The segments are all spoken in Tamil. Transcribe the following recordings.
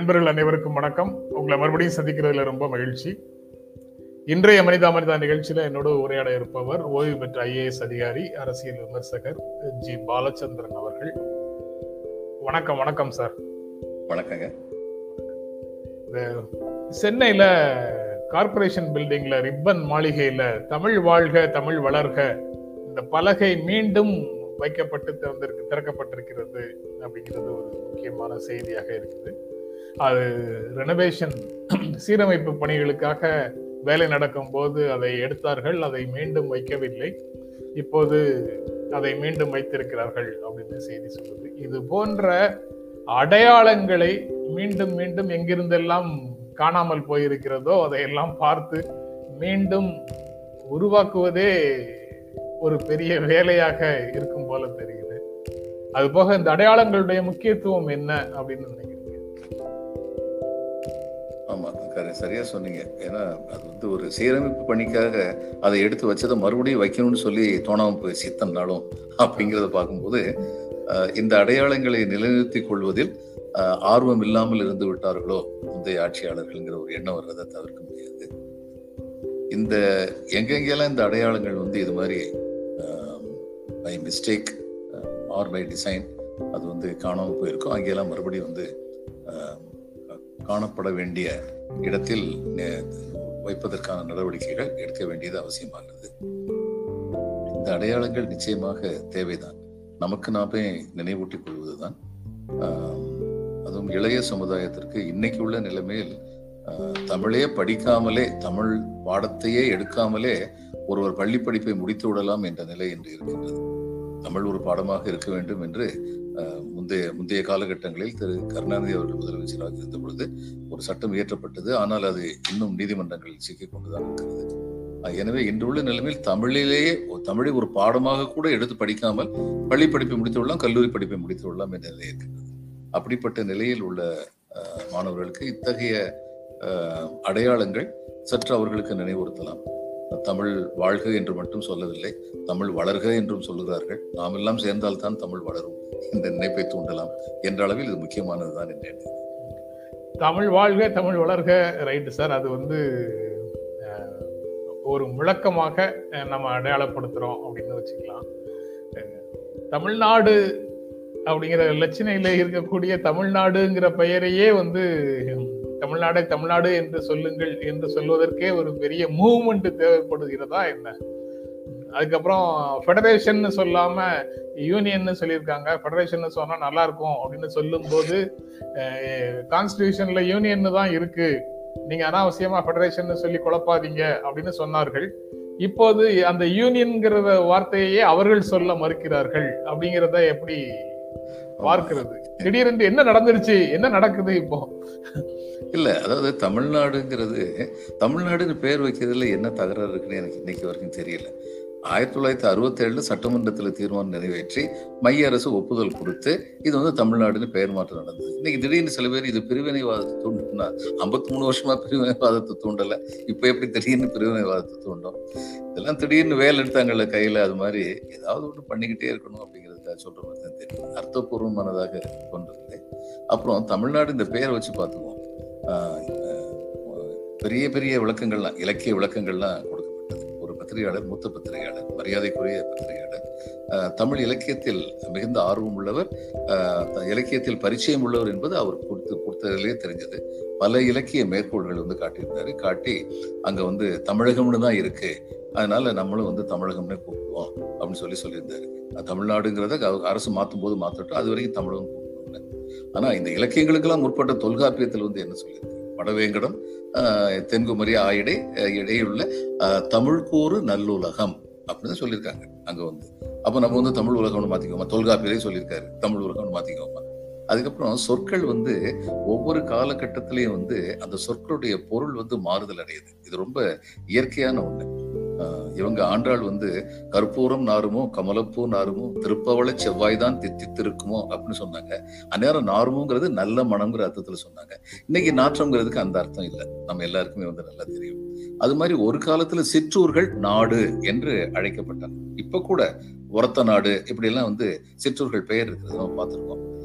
நண்பர்கள் அனைவருக்கும் வணக்கம். உங்களை மறுபடியும் சந்திக்கிறதுல ரொம்ப மகிழ்ச்சி. இன்றைய மனிதா மனிதா நிகழ்ச்சியில என்னோட உரையாட இருப்பவர் ஓய்வு பெற்ற ஐஏஎஸ் அதிகாரி அரசியல் விமர்சகர் ஜி. பாலச்சந்திரன் அவர்கள். வணக்கம் வணக்கம் சார். வணக்கங்க. சென்னையில கார்ப்பரேஷன் பில்டிங்ல ரிப்பன் மாளிகையில தமிழ் வாழ்க தமிழ் வளர்க இந்த பலகை மீண்டும் வைக்கப்பட்டு திறந்திருக்கு திறக்கப்பட்டிருக்கிறது அப்படிங்கிறது ஒரு முக்கியமான செய்தியாக இருக்குது. அது ரெனோவேஷன் சீரமைப்பு பணிகளுக்காக வேலை நடக்கும் போது அதை எடுத்தார்கள் அதை மீண்டும் வைக்கவில்லை. இப்போது அதை மீண்டும் வைத்திருக்கிறார்கள் அப்படின்னு செய்தி சொல்லுது. இது போன்ற அடையாளங்களை மீண்டும் மீண்டும் எங்கிருந்தெல்லாம் காணாமல் போயிருக்கிறதோ அதையெல்லாம் பார்த்து மீண்டும் உருவாக்குவதே ஒரு பெரிய வேலையாக இருக்கும் போல தெரியுது. அது போக இந்த அடையாளங்களுடைய முக்கியத்துவம் என்ன அப்படின்னு நினைக்கிறேன் ஆமாம் கரெ- சரியா சொன்னீங்க. ஏன்னா அது வந்து ஒரு சீரமைப்பு பணிக்காக அதை எடுத்து வச்சதை மறுபடியும் வைக்கணும்னு சொல்லி தோணாமல் போய் சித்தன்னாலும் அப்படிங்கிறத பார்க்கும்போது இந்த அடையாளங்களை நிலைநிறுத்திக் கொள்வதில் ஆர்வம் இல்லாமல் இருந்து விட்டார்களோ முந்தைய ஆட்சியாளர்கள்ங்கிற ஒரு எண்ணம் வர்றதை தவிர்க்க முடியாது. இந்த எங்கெங்கெல்லாம் இந்த அடையாளங்கள் வந்து இது மாதிரி by mistake or by design அது வந்து காணாமல் போயிருக்கோம் அங்கெல்லாம் மறுபடியும் வந்து காணப்பட வேண்டிய இடத்தில் வைப்பதற்கான நடவடிக்கைகள் எடுக்க வேண்டியது அவசியமாகிறது. இந்த அடையாளங்கள் நிச்சயமாக தேவைதான். நமக்கு நாமே நினைவூட்டிக் கொள்வதுதான். அதுவும் இளைய சமுதாயத்திற்கு இன்னைக்கு உள்ள நிலைமையில் தமிழே படிக்காமலே தமிழ் பாடத்தையே எடுக்காமலே ஒருவர் பள்ளி படிப்பை முடித்து விடலாம் என்ற நிலை இன்று இருக்கின்றது. தமிழ் ஒரு பாடமாக இருக்க வேண்டும் என்று முந்தைய முந்தைய காலகட்டங்களில் திரு கருணாநிதி அவர்கள் முதலமைச்சராக இருந்த பொழுது ஒரு சட்டம் இயற்றப்பட்டது. ஆனால் அது இன்னும் நீதிமன்றங்களில் சிக்கிக் கொண்டுதான் இருக்கிறது. எனவே இன்றுள்ள நிலைமையில் தமிழிலேயே தமிழை ஒரு பாடமாக கூட எடுத்து படிக்காமல் பள்ளி படிப்பை முடித்து விடலாம் கல்லூரி படிப்பை முடித்து விடலாம் என்ற நிலை இருக்கிறது. அப்படிப்பட்ட நிலையில் உள்ள மாணவர்களுக்கு இத்தகைய அடையாளங்கள் சற்று அவர்களுக்கு நினைவுறுத்தலாம். தமிழ் வாழ்க என்று மட்டும் சொல்லவில்லை தமிழ் வளர்க என்றும் சொல்லுகிறார்கள். நாம் எல்லாம் சேர்ந்தால்தான் தமிழ் வளரும் இந்த நினைப்பை தூண்டலாம் என்ற அளவில் இது முக்கியமானதுதான் என்று தமிழ் வாழ்க தமிழ் வளர்க ரைட்டு சார் அது வந்து ஒரு முழக்கமாக நம்ம அடையாளப்படுத்துகிறோம் அப்படின்னு வச்சுக்கலாம். தமிழ்நாடு அப்படிங்கிற லட்சணையில் இருக்கக்கூடிய தமிழ்நாடுங்கிற பெயரையே வந்து தமிழ்நாடை தமிழ்நாடு என்று சொல்லுங்கள் என்று சொல்வதற்கே ஒரு பெரிய மூவ்மெண்ட் தேவைப்படுகிறதா என்ன? அதுக்கப்புறம் ஃபெடரேஷன் சொல்லாம யூனியன் சொல்லியிருக்காங்க. ஃபெடரேஷன் சொன்னா நல்லா இருக்கும் அப்படின்னு சொல்லும்போது கான்ஸ்டியூஷன்ல யூனியன் தான் இருக்கு. நீங்க அனாவசியமா ஃபெடரேஷன் சொல்லி குழப்பாதீங்க அப்படின்னு சொன்னார்கள். இப்போது அந்த யூனியன்ங்கிற வார்த்தையே அவர்கள் சொல்ல மறுக்கிறார்கள் அப்படிங்கிறத எப்படி பார்க்கிறது? திடீரென்று என்ன நடந்துருச்சு? என்ன நடக்குது இப்போ? இல்ல அதாவது தமிழ்நாடுங்கிறது தமிழ்நாடுன்னு பேர் வைக்கிறதுல என்ன தகராறு இருக்குன்னு எனக்கு இன்னைக்கு வரைக்கும் தெரியல. ஆயிரத்தி தொள்ளாயிரத்தி அறுபத்தி சட்டமன்றத்தில் தீர்மானம் நிறைவேற்றி மைய அரசு ஒப்புதல் கொடுத்து இது வந்து தமிழ்நாடுன்னு பெயர் மாற்றம் நடந்தது. இன்னைக்கு திடீர்னு சில பேர் இது பிரிவினைவாதத்தை தூண்டுனா ஐம்பத்தி மூணு வருஷமா பிரிவினைவாதத்தை தூண்டல இப்போ எப்படி திடீர்னு பிரிவினைவாதத்தை தூண்டும்? இதெல்லாம் திடீர்னு வேலை எடுத்தாங்கல்ல கையில அது மாதிரி ஏதாவது ஒன்று பண்ணிக்கிட்டே இருக்கணும் அப்படிங்கிறதுக்காக சொல்கிற மாதிரி தான் தெரியும். அர்த்தபூர்வமானதாக தோன்றதில்லை அப்புறம் தமிழ்நாடு இந்த பெயரை வச்சு பார்த்துக்குவோம். பெரிய பெரிய விளக்கங்கள்லாம் இலக்கிய விளக்கங்கள்லாம் கொடுக்கப்பட்டது. ஒரு பத்திரிகையாளர் மூத்த பத்திரிகையாளர் மரியாதைக்குரிய பத்திரிகையாளர். தமிழ் இலக்கியத்தில் மிகுந்த ஆர்வம் உள்ளவர். இலக்கியத்தில் பரிச்சயம் உள்ளவர் என்பது அவர் கொடுத்து கொடுத்ததிலே தெரிஞ்சது. பல இலக்கிய மேற்கோள்கள் வந்து காட்டியிருந்தாரு காட்டி அங்க வந்து தமிழகம்னு தான் இருக்கு. அதனால நம்மளும் வந்து தமிழகம்னே கூப்பிடுவோம் அப்படின்னு சொல்லி சொல்லியிருந்தாரு. தமிழ்நாடுங்கிறத அரசு மாற்றும் போது மாற்றட்டும் அது வரைக்கும் தமிழகம் கூப்பிடுவோம் ஆனா இந்த இலக்கியங்களுக்கெல்லாம் முற்பட்ட தொல்காப்பியத்தில் வந்து என்ன சொல்லியிருக்கு? வடவேங்கடம் தென்குமரி ஆயிடை இடையுள்ள தமிழ் கூறு நல்லுலகம் அப்படின்னு சொல்லியிருக்காங்க. அங்க வந்து. அப்ப நம்ம வந்து தமிழ் உலகம்னு மாத்திக்கோமா? தொல்காப்பிலே சொல்லியிருக்காரு. தமிழ் உலகம்னு மாத்திக்கோமா? அதுக்கப்புறம் சொற்கள் வந்து ஒவ்வொரு காலகட்டத்திலையும் வந்து அந்த சொற்களுடைய பொருள் வந்து மாறுதல் அடையுது. இது ரொம்ப இயற்கையான ஒண்ணு. இவங்க ஆண்டாள் வந்து கற்பூரம் நாருமோ கமலப்பூ நாருமோ திருப்பவள செவ்வாய்தான் தித்தித்திருக்குமோ அப்படின்னு சொன்னாங்க. அந்நேரம் நாருமோங்கிறது நல்ல மனம்ங்கிற அர்த்தத்துல சொன்னாங்க. இன்னைக்கு நாற்றம்ங்கிறதுக்கு அந்த அர்த்தம் இல்லை. நம்ம எல்லாருக்குமே வந்து நல்லா தெரியும். அது மாதிரி ஒரு காலத்துல சிற்றூர்கள் நாடு என்று அழைக்கப்பட்டாங்க. இப்ப கூட உரத்த நாடு இப்படி எல்லாம் வந்து சிற்றூர்கள் பெயர் இருக்கிறது நம்ம பார்த்திருக்கோம்.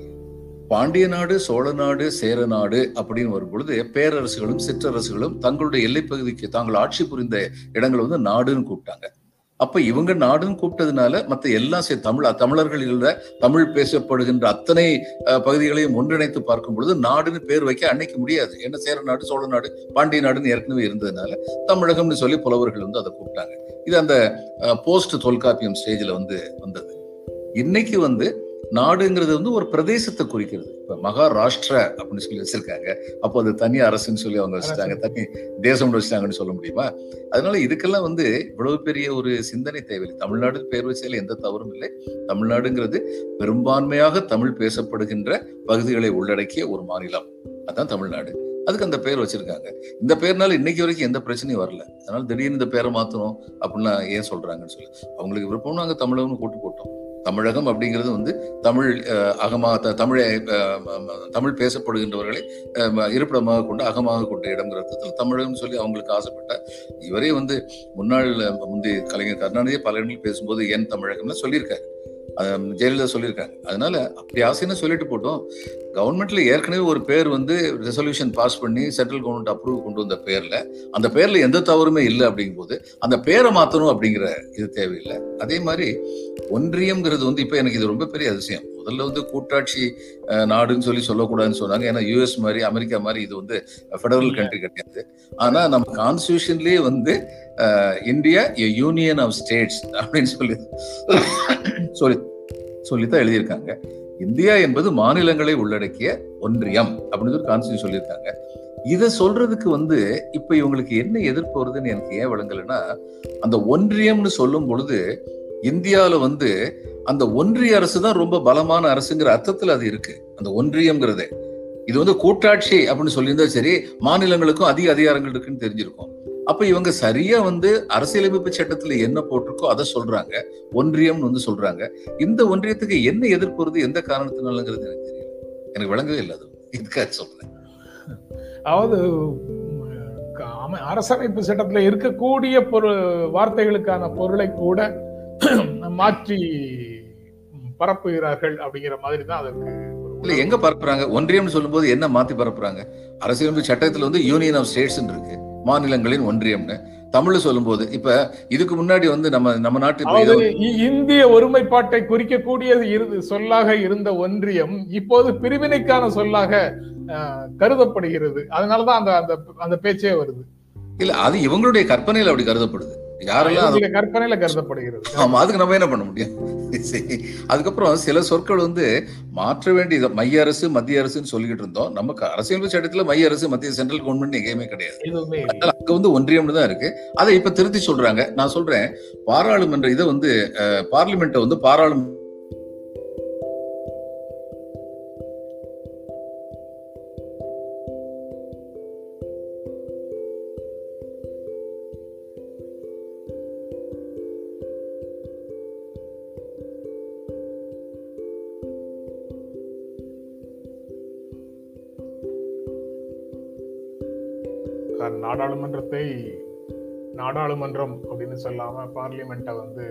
பாண்டிய நாடு சோழ நாடு சேர நாடு அப்படின்னு வரும் பொழுது பேரரசுகளும் சிற்றரசுகளும் தங்களுடைய எல்லைப்பகுதிக்கு தாங்கள் ஆட்சி புரிந்த இடங்களை வந்து நாடுன்னு கூப்பிட்டாங்க. அப்ப இவங்க நாடுன்னு கூப்பிட்டதுனால மத்த எல்லா சே- தமிழ் தமிழர்களில் தமிழ் பேசப்படுகின்ற அத்தனை பகுதிகளையும் ஒன்றிணைத்து பார்க்கும் பொழுது நாடுன்னு பேர் வைக்க அன்னைக்கு முடியாது. ஏன்னா சேர நாடு சோழ நாடு பாண்டிய நாடுன்னு ஏற்கனவே இருந்ததுனால தமிழகம்னு சொல்லி புலவர்கள் வந்து அதை கூப்பிட்டாங்க. இது அந்த போஸ்ட் தொல்காப்பியம் ஸ்டேஜ்ல வந்து வந்தது. இன்னைக்கு வந்து நாடுங்கிறது வந்து ஒரு பிரதேசத்தை குறிக்கிறது. இப்ப மகாராஷ்டிரா அப்படின்னு சொல்லி வச்சிருக்காங்க. அப்போ அது தனி அரசுன்னு சொல்லி அவங்க வச்சுட்டாங்க. தனி தேசம்னு வச்சுட்டாங்கன்னு சொல்ல முடியுமா? அதனால இதுக்கெல்லாம் வந்து இவ்வளவு பெரிய ஒரு சிந்தனை தேவையில்லை. தமிழ்நாடு பேர் வச்சால எந்த தவறும் இல்லை. தமிழ்நாடுங்கிறது பெரும்பான்மையாக தமிழ் பேசப்படுகின்ற பகுதிகளை உள்ளடக்கிய ஒரு மாநிலம். அதான் தமிழ்நாடு. அதுக்கு அந்த பேர் வச்சிருக்காங்க. இந்த பேர்னால இன்னைக்கு வரைக்கும் எந்த பிரச்சனையும் வரல. அதனால திடீர்னு இந்த பேரை மாத்தணும் அப்படின்லாம் ஏன் சொல்றாங்கன்னு சொல்லி. அவங்களுக்கு விருப்பம் நாங்கள் தமிழகம்னு கூட்டு போட்டோம். தமிழகம் அப்படிங்கிறது வந்து தமிழ் அகமாக தமிழை தமிழ் பேசப்படுகின்றவர்களை இருப்பிடமாக கொண்டு அகமாக கொண்ட இடங்கிற அர்த்தத்தில் தமிழகம்னு சொல்லி அவங்களுக்கு ஆசைப்பட்ட இவரே வந்து முன்னாள் முந்தைய கலைஞர் கருணாநிதி பல இடங்களில் பேசும்போது என் தமிழகம்னு சொல்லியிருக்காரு. ஜெயலலிதா சொல்லியிருக்காங்க. அதனால அப்படி ஆசைன்னு சொல்லிட்டு போட்டோம். கவர்மெண்ட்ல ஏற்கனவே ஒரு பேர் வந்து ரெசல்யூஷன் பாஸ் பண்ணி சென்ட்ரல் கவர்மெண்ட் அப்ரூவ் கொண்டு வந்த பேர்ல அந்த பேர்ல எந்த தவறுமே இல்லை அப்படிங்கும்போது அந்த பேரை மாத்தணும் அப்படிங்கிற இது தேவையில்லை. அதே மாதிரி ஒன்றியம்ங்கிறது வந்து இப்ப எனக்கு இது ரொம்ப பெரிய அதிசயம். முதல்ல வந்து கூட்டாட்சி நாடுன்னு சொல்லி சொல்லக்கூடாதுன்னு சொன்னாங்க. ஏன்னா யுஎஸ் மாதிரி அமெரிக்கா மாதிரி இது வந்து ஃபெடரல் கண்ட்ரி கிடையாது. ஆனா நம்ம கான்ஸ்டியூஷன்லயே வந்து இந்தியா யூனியன் ஆஃப் ஸ்டேட்ஸ் அப்படின்னு சொல்லி சொல்லி சொல்லித்தான் எழுதியிருக்காங்க. இந்தியா என்பது மாநிலங்களை உள்ளடக்கிய ஒன்றியம் அப்படின்னு ஒரு கான்ஸ்டியூஷன் சொல்லியிருக்காங்க. இதை சொல்றதுக்கு வந்து இப்ப இவங்களுக்கு என்ன எதிர்ப்பு வருதுன்னு எனக்கு ஏன் விளங்கலைன்னா அந்த ஒன்றியம்னு சொல்லும் பொழுது இந்தியாவில் வந்து அந்த ஒன்றிய அரசு தான் ரொம்ப பலமான அரசுங்கிற அர்த்தத்துல அது இருக்கு. அந்த ஒன்றியம்ங்கிறது. இது வந்து கூட்டாட்சி அப்படின்னு சொல்லியிருந்தா சரி மாநிலங்களுக்கும் அதிக அதிகாரங்கள் இருக்குன்னு தெரிஞ்சிருக்கும். அப்ப இவங்க சரியா வந்து அரசியலமைப்பு சட்டத்துல என்ன போட்டிருக்கோ அதை சொல்றாங்க. ஒன்றியம்னு வந்து சொல்றாங்க. இந்த ஒன்றியத்துக்கு என்ன எதிர்ப்பு வருது எந்த காரணத்தினாலங்கிறது எனக்கு தெரியல. எனக்கு விளங்கவே இல்லை அது. இதுக்காக சொல்றேன். அதாவது அரசமைப்பு சட்டத்துல இருக்கக்கூடிய பொருள் வார்த்தைகளுக்கான பொருளை கூட மாற்றி பரப்புகிறார்கள் அப்படிங்கிற மாதிரி தான் அதற்கு இல்ல எங்க பரப்புறாங்க? ஒன்றியம்னு சொல்லும்போது என்ன மாத்தி பரப்புறாங்க? அரசியலமைப்பு சட்டத்துல வந்து யூனியன் ஆஃப் ஸ்டேட்ஸ் இருக்கு. மாநிலங்களின் ஒன்றியம்னு தமிழ்ல சொல்லும்போது இப்ப இதுக்கு முன்னாடி வந்து நம்ம நம்ம நாட்டு இப்ப ஏதோ அதாவது இ- இந்திய ஒருமைப்பாட்டை குறிக்கக்கூடிய இரு- சொல்லாக இருந்த ஒன்றியம் இப்போது பிரிவினைக்கான சொல்லாக கருதப்படுகிறது. அதனாலதான் அந்த அந்த அந்த பேச்சே வருது. இல்ல அது இவங்களுடைய கற்பனையில அப்படி கருதப்படுது. யாரெல்லாம் அதை- இவங்களுடைய கற்பனையில கருதப்படுகிறது. ஆமா அதுக்கு நம்ம என்ன பண்ண முடியும். அதுக்கப்புறம் சில சொற்கள் வந்து மாற்ற வேண்டியது மைய அரசு மத்திய அரசுன்னு சொல்லிக்கிட்டு இருந்தோம். நமக்கு அரசியல் சட்டத்துல மைய அரசு மத்திய சென்ட்ரல் கவர்மெண்ட் எங்கேயுமே கிடையாது. அங்க வந்து ஒன்றியம்னு தான் இருக்கு. அதை இப்ப திருத்தி சொல்றாங்க. நான் சொல்றேன் பாராளுமன்ற இதை வந்து பார்லிமெண்ட்டை வந்து பாராளுமன்ற சட்டத்தை நாடாளுமன்றம் அப்படின்னு சொல்லாமல் பார்லிமெண்ட்டை வந்து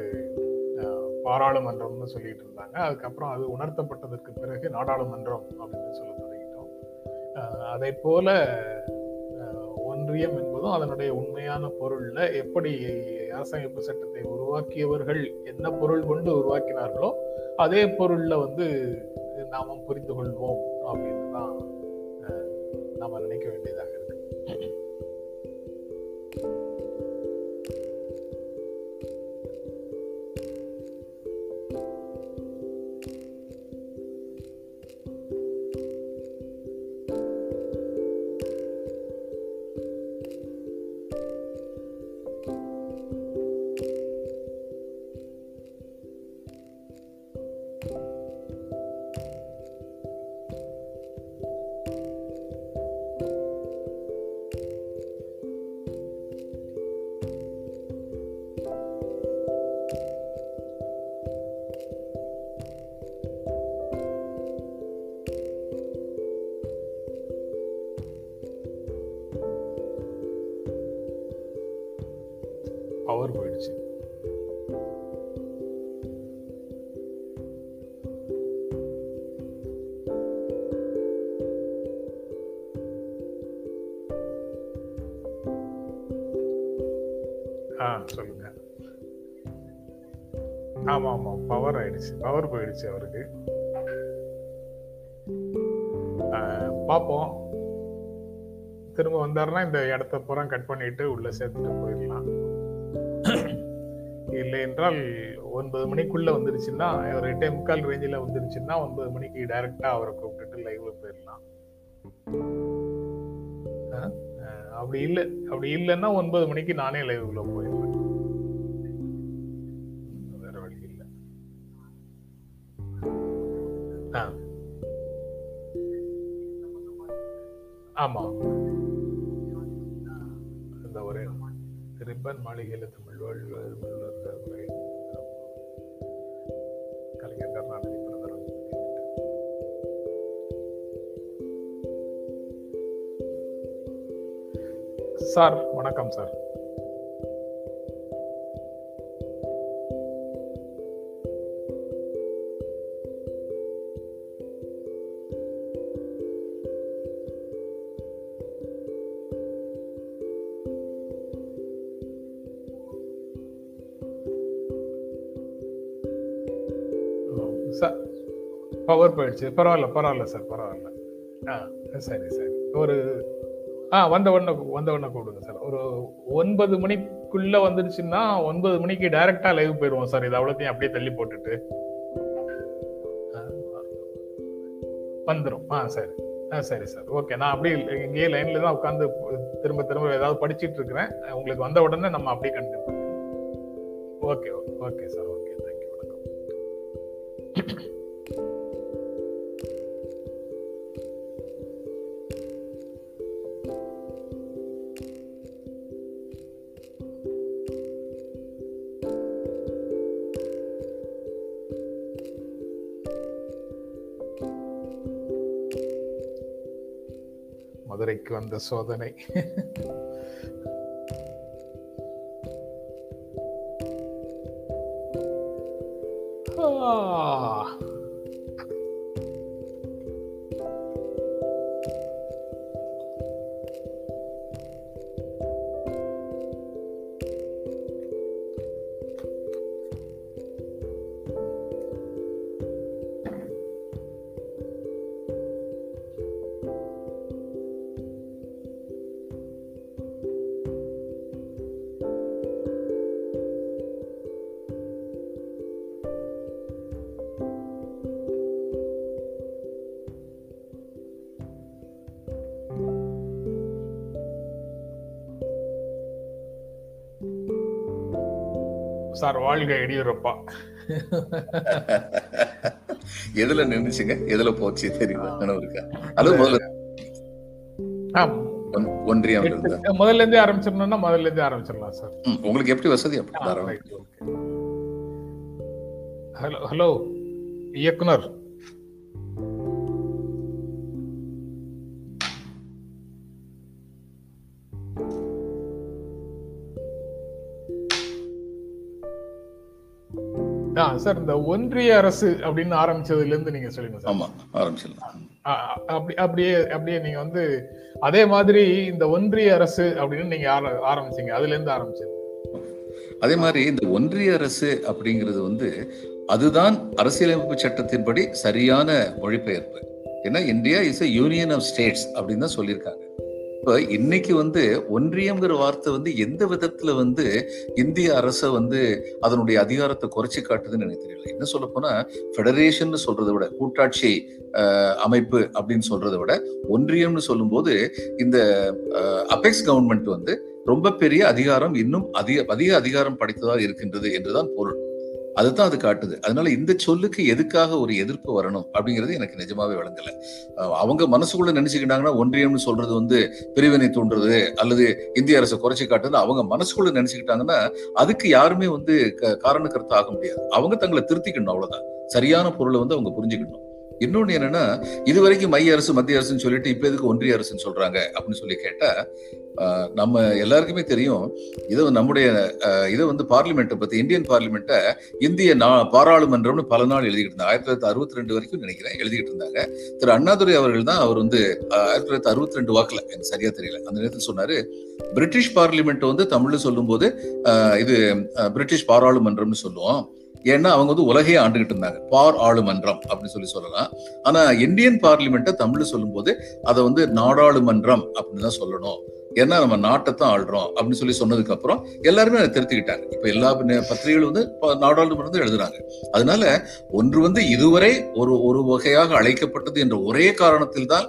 பாராளுமன்றம்னு சொல்லிட்டு இருந்தாங்க. அதுக்கப்புறம் அது உணர்த்தப்பட்டதற்கு பிறகு நாடாளுமன்றம் அப்படின்னு சொல்ல தொடங்கிட்டோம். அஹ், அதை போல ஒன்றியம் என்பதும் அதனுடைய உண்மையான பொருள்ல எப்படி அரசமைப்பு சட்டத்தை உருவாக்கியவர்கள் என்ன பொருள் கொண்டு உருவாக்கினார்களோ அதே பொருள்ல வந்து நாமும் புரிந்து கொள்வோம் அப்படின்னு தான் நாம நினைக்க வேண்டியதாக பவர் ஆயிடுச்சு. பவர் போயிடுச்சு அவருக்கு. பார்ப்போம். திரும்ப வந்தாருன்னா இந்த இடத்த பூரா கட் பண்ணிட்டு உள்ள சேர்த்துட்டு போயிடலாம். இல்லை என்றால் ஒன்பது மணிக்குள்ள வந்துருச்சுன்னா ஒரு எட்டே முக்கால் ரேஞ்சில் வந்துருச்சுன்னா ஒன்பது மணிக்கு டைரக்டா அவரை கூப்பிட்டுட்டு லைவ்ல போயிடலாம். அப்படி இல்லை அப்படி இல்லைன்னா ஒன்பது மணிக்கு நானே லைவ்ல போயிடலாம் ஆ. ஆமா. இந்த ஒரு ரிப்பன் மாளிகையில் தமிழ் வாழ்வு முதல்வர் கலைஞர் கருணாநிதி பிரதமர். சார் வணக்கம் சார். போயிடுச்சு. பரவாயில்ல பரவாயில்ல சார் பரவாயில்ல. ஆ சரி சரி. ஒரு ஆ வந்த உடனே வந்த உடனே கூப்பிடுங்க சார். ஒரு ஒன்பது மணிக்குள்ள வந்துடுச்சுன்னா ஒன்பது மணிக்கு டைரக்டா லைவ் போயிடுவோம் சார். இது அவ்வளோத்தையும் அப்படியே தள்ளி போட்டுட்டு. ஆ, ஆ சரி. ஆ சரி சார். ஓகே. நான் அப்படியே இங்கேயே லைன்ல தான் உட்காந்து திரும்ப திரும்ப ஏதாவது படிச்சுட்டு இருக்கிறேன். உங்களுக்கு வந்த உடனே நம்ம அப்படியே கண்டினியூ பண்ணிக்கலாம் ஓகே ஓகே சார். வந்த சோதனை. சார் வாழ்க எடியூரப்பா. எதுல நின்னுச்சுங்க? எதுல போச்சு தெரியுமா? அது முதல்ல. ஒன்றியம் முதல்ல இருந்தே ஆரம்பிச்சிடணும்னா முதல்ல இருந்தே ஆரம்பிச்சிடலாம் சார். உங்களுக்கு எப்படி வசதி அப்படி. ஹலோ ஹலோ இயக்குனர். சார் இந்த ஒன்றிய அரசு அப்படின்னு ஆரம்பிச்சதுல இருந்து நீங்க சொல்லுங்க சார். ஆமா ஆரம்பிச்சிடலாம். அப்படி அப்படியே அப்படியே நீங்க வந்து அதே மாதிரி இந்த ஒன்றிய அரசு அப்படின்னு நீங்க ஆர- ஆரம்பிச்சீங்க. அதுல இருந்து ஆரம்பிச்சது. அதே மாதிரி இந்த ஒன்றிய அரசு அப்படிங்கிறது வந்து அதுதான் அரசியலமைப்பு சட்டத்தின்படி சரியான மொழிபெயர்ப்பு. ஏன்னா India is a union of states அப்படின்னு தான் சொல்லியிருக்காங்க. இப்போ இன்னைக்கு வந்து ஒன்றியம்ங்கிற வார்த்தை வந்து எந்த விதத்துல வந்து இந்திய அரசை வந்து அதனுடைய அதிகாரத்தை குறைச்சி காட்டுதுன்னு எனக்கு தெரியல. என்ன சொல்ல போனா ஃபெடரேஷன் சொல்றதை விட கூட்டாட்சி அஹ், அமைப்பு அப்படின்னு சொல்றதை விட ஒன்றியம்னு சொல்லும்போது இந்த அபெக்ஸ் கவர்மெண்ட் வந்து ரொம்ப பெரிய அதிகாரம் இன்னும் அதிக அதிக அதிகாரம் படைத்ததாக இருக்கின்றது என்றுதான் பொருள். அதுதான் அது காட்டுது. அதனால இந்த சொல்லுக்கு எதுக்காக ஒரு எதிர்ப்பு வரணும் அப்படிங்கிறது எனக்கு நிஜமாவே வழங்கல அவங்க மனசுக்குள்ள நினைச்சுக்கிட்டாங்கன்னா ஒன்றியம்னு சொல்றது வந்து பிரிவினை தூண்டுறது அல்லது இந்திய அரசை குறைச்சி காட்டுறது அவங்க மனசுக்குள்ள நினைச்சுக்கிட்டாங்கன்னா அதுக்கு யாருமே வந்து க- ஆக முடியாது. அவங்க தங்களை திருத்திக்கணும் அவ்வளவுதான். சரியான பொருளை வந்து அவங்க புரிஞ்சுக்கணும். இன்னொன்னு என்னன்னா இது வரைக்கும் மைய அரசு மத்திய அரசுன்னு சொல்லிட்டு இப்ப எதுக்கு ஒன்றிய அரசுன்னு சொல்றாங்க அப்படின்னு சொல்லி கேட்டா நம்ம எல்லாருக்குமே தெரியும் இது நம்முடைய இதை வந்து பார்லிமெண்ட்டை பத்தி இந்தியன் பார்லிமெண்ட்டை இந்திய நா- பாராளுமன்றம்னு பல நாள் எழுதிக்கிட்டு இருந்தாங்க. ஆயிரத்தி தொள்ளாயிரத்தி அறுபத்தி ரெண்டு வரைக்கும் நினைக்கிறேன் எழுதிக்கிட்டு இருந்தாங்க. திரு அண்ணாதுரை அவர்கள் தான் அவர் வந்து ஆயிரத்தி தொள்ளாயிரத்தி அறுபத்தி ரெண்டு வாக்குல எனக்கு சரியா தெரியல. அந்த நேரத்தில் சொன்னாரு பிரிட்டிஷ் பார்லிமெண்ட் வந்து தமிழ்ல சொல்லும்போது இது பிரிட்டிஷ் பாராளுமன்றம்னு சொல்லுவோம். ஏன்னா அவங்க வந்து உலகையே ஆண்டுகிட்டு இருந்தாங்க. பார் ஆளுமன்றம் அப்படின்னு சொல்லி சொல்லலாம். ஆனா இந்தியன் பார்லிமெண்ட்டை தமிழ்ல சொல்லும்போது அதை வந்து நாடாளுமன்றம் அப்படின்னு தான் சொல்லணும். ஏன்னா நம்ம நாட்டை தான் ஆள்றோம் அப்படின்னு சொல்லி சொன்னதுக்கு அப்புறம் எல்லாருமே அதை திருத்திக்கிட்டாங்க. இப்ப எல்லா பத்திரிகைகளும் வந்து நாடாளுமன்றம் தான் எழுதுறாங்க. அதனால ஒன்று வந்து இதுவரை ஒரு ஒரு வகையாக அழைக்கப்பட்டது என்ற ஒரே காரணத்தில் தான்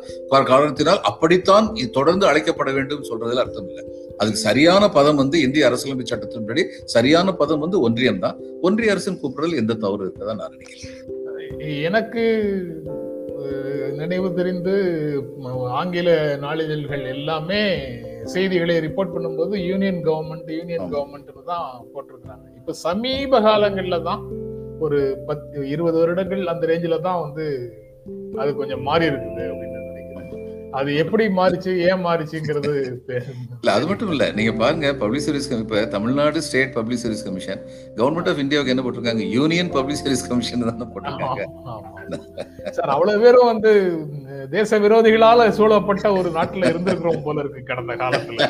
காரணத்தினால் அப்படித்தான் இது தொடர்ந்து அழைக்கப்பட வேண்டும் சொல்றதுல அர்த்தம் இல்லை. அதுக்கு சரியான பதம் வந்து இந்திய அரசியலமைப்பு சட்டத்தின்படி சரியான பதம் வந்து ஒன்றியம் தான். ஒன்றிய அரசின் கூப்பிடுறதுல எந்த தவறு இருக்கதான் நான் நினைக்கிறேன். எனக்கு நினைவு தெரிந்து ஆங்கில நாளிதழ்கள் எல்லாமே செய்திகளை ரிப்போர்ட் பண்ணும்போது யூனியன் கவர்மெண்ட் யூனியன். கவர்மெண்ட்னு தான் போட்டிருக்கிறாங்க இப்ப சமீப காலங்கள்ல தான் ஒரு பத்து இருபது வருடங்கள் அந்த ரேஞ்சில தான் வந்து அது கொஞ்சம் மாறி இருக்குது அப்படின்னு அது எப்படி மாறிச்சு ஏன் மாறிச்சுங்கிறது இல்ல அது மட்டும் இல்ல. நீங்க பாருங்க பப்ளிக் சர்வீஸ் இப்ப Tamil Nadu state public service commission government of இந்தியாவுக்கு என்ன போட்டிருக்காங்க? யூனியன் பப்ளிக் சர்வீஸ் கமிஷன் தான் போட்டிருக்காங்க. சார் அவ்வளவு பேரும் வந்து தேச விரோதிகளால சூழப்பட்ட ஒரு நாட்டுல இருந்திருக்கிறோம் போல இருக்கு கடந்த காலத்துல.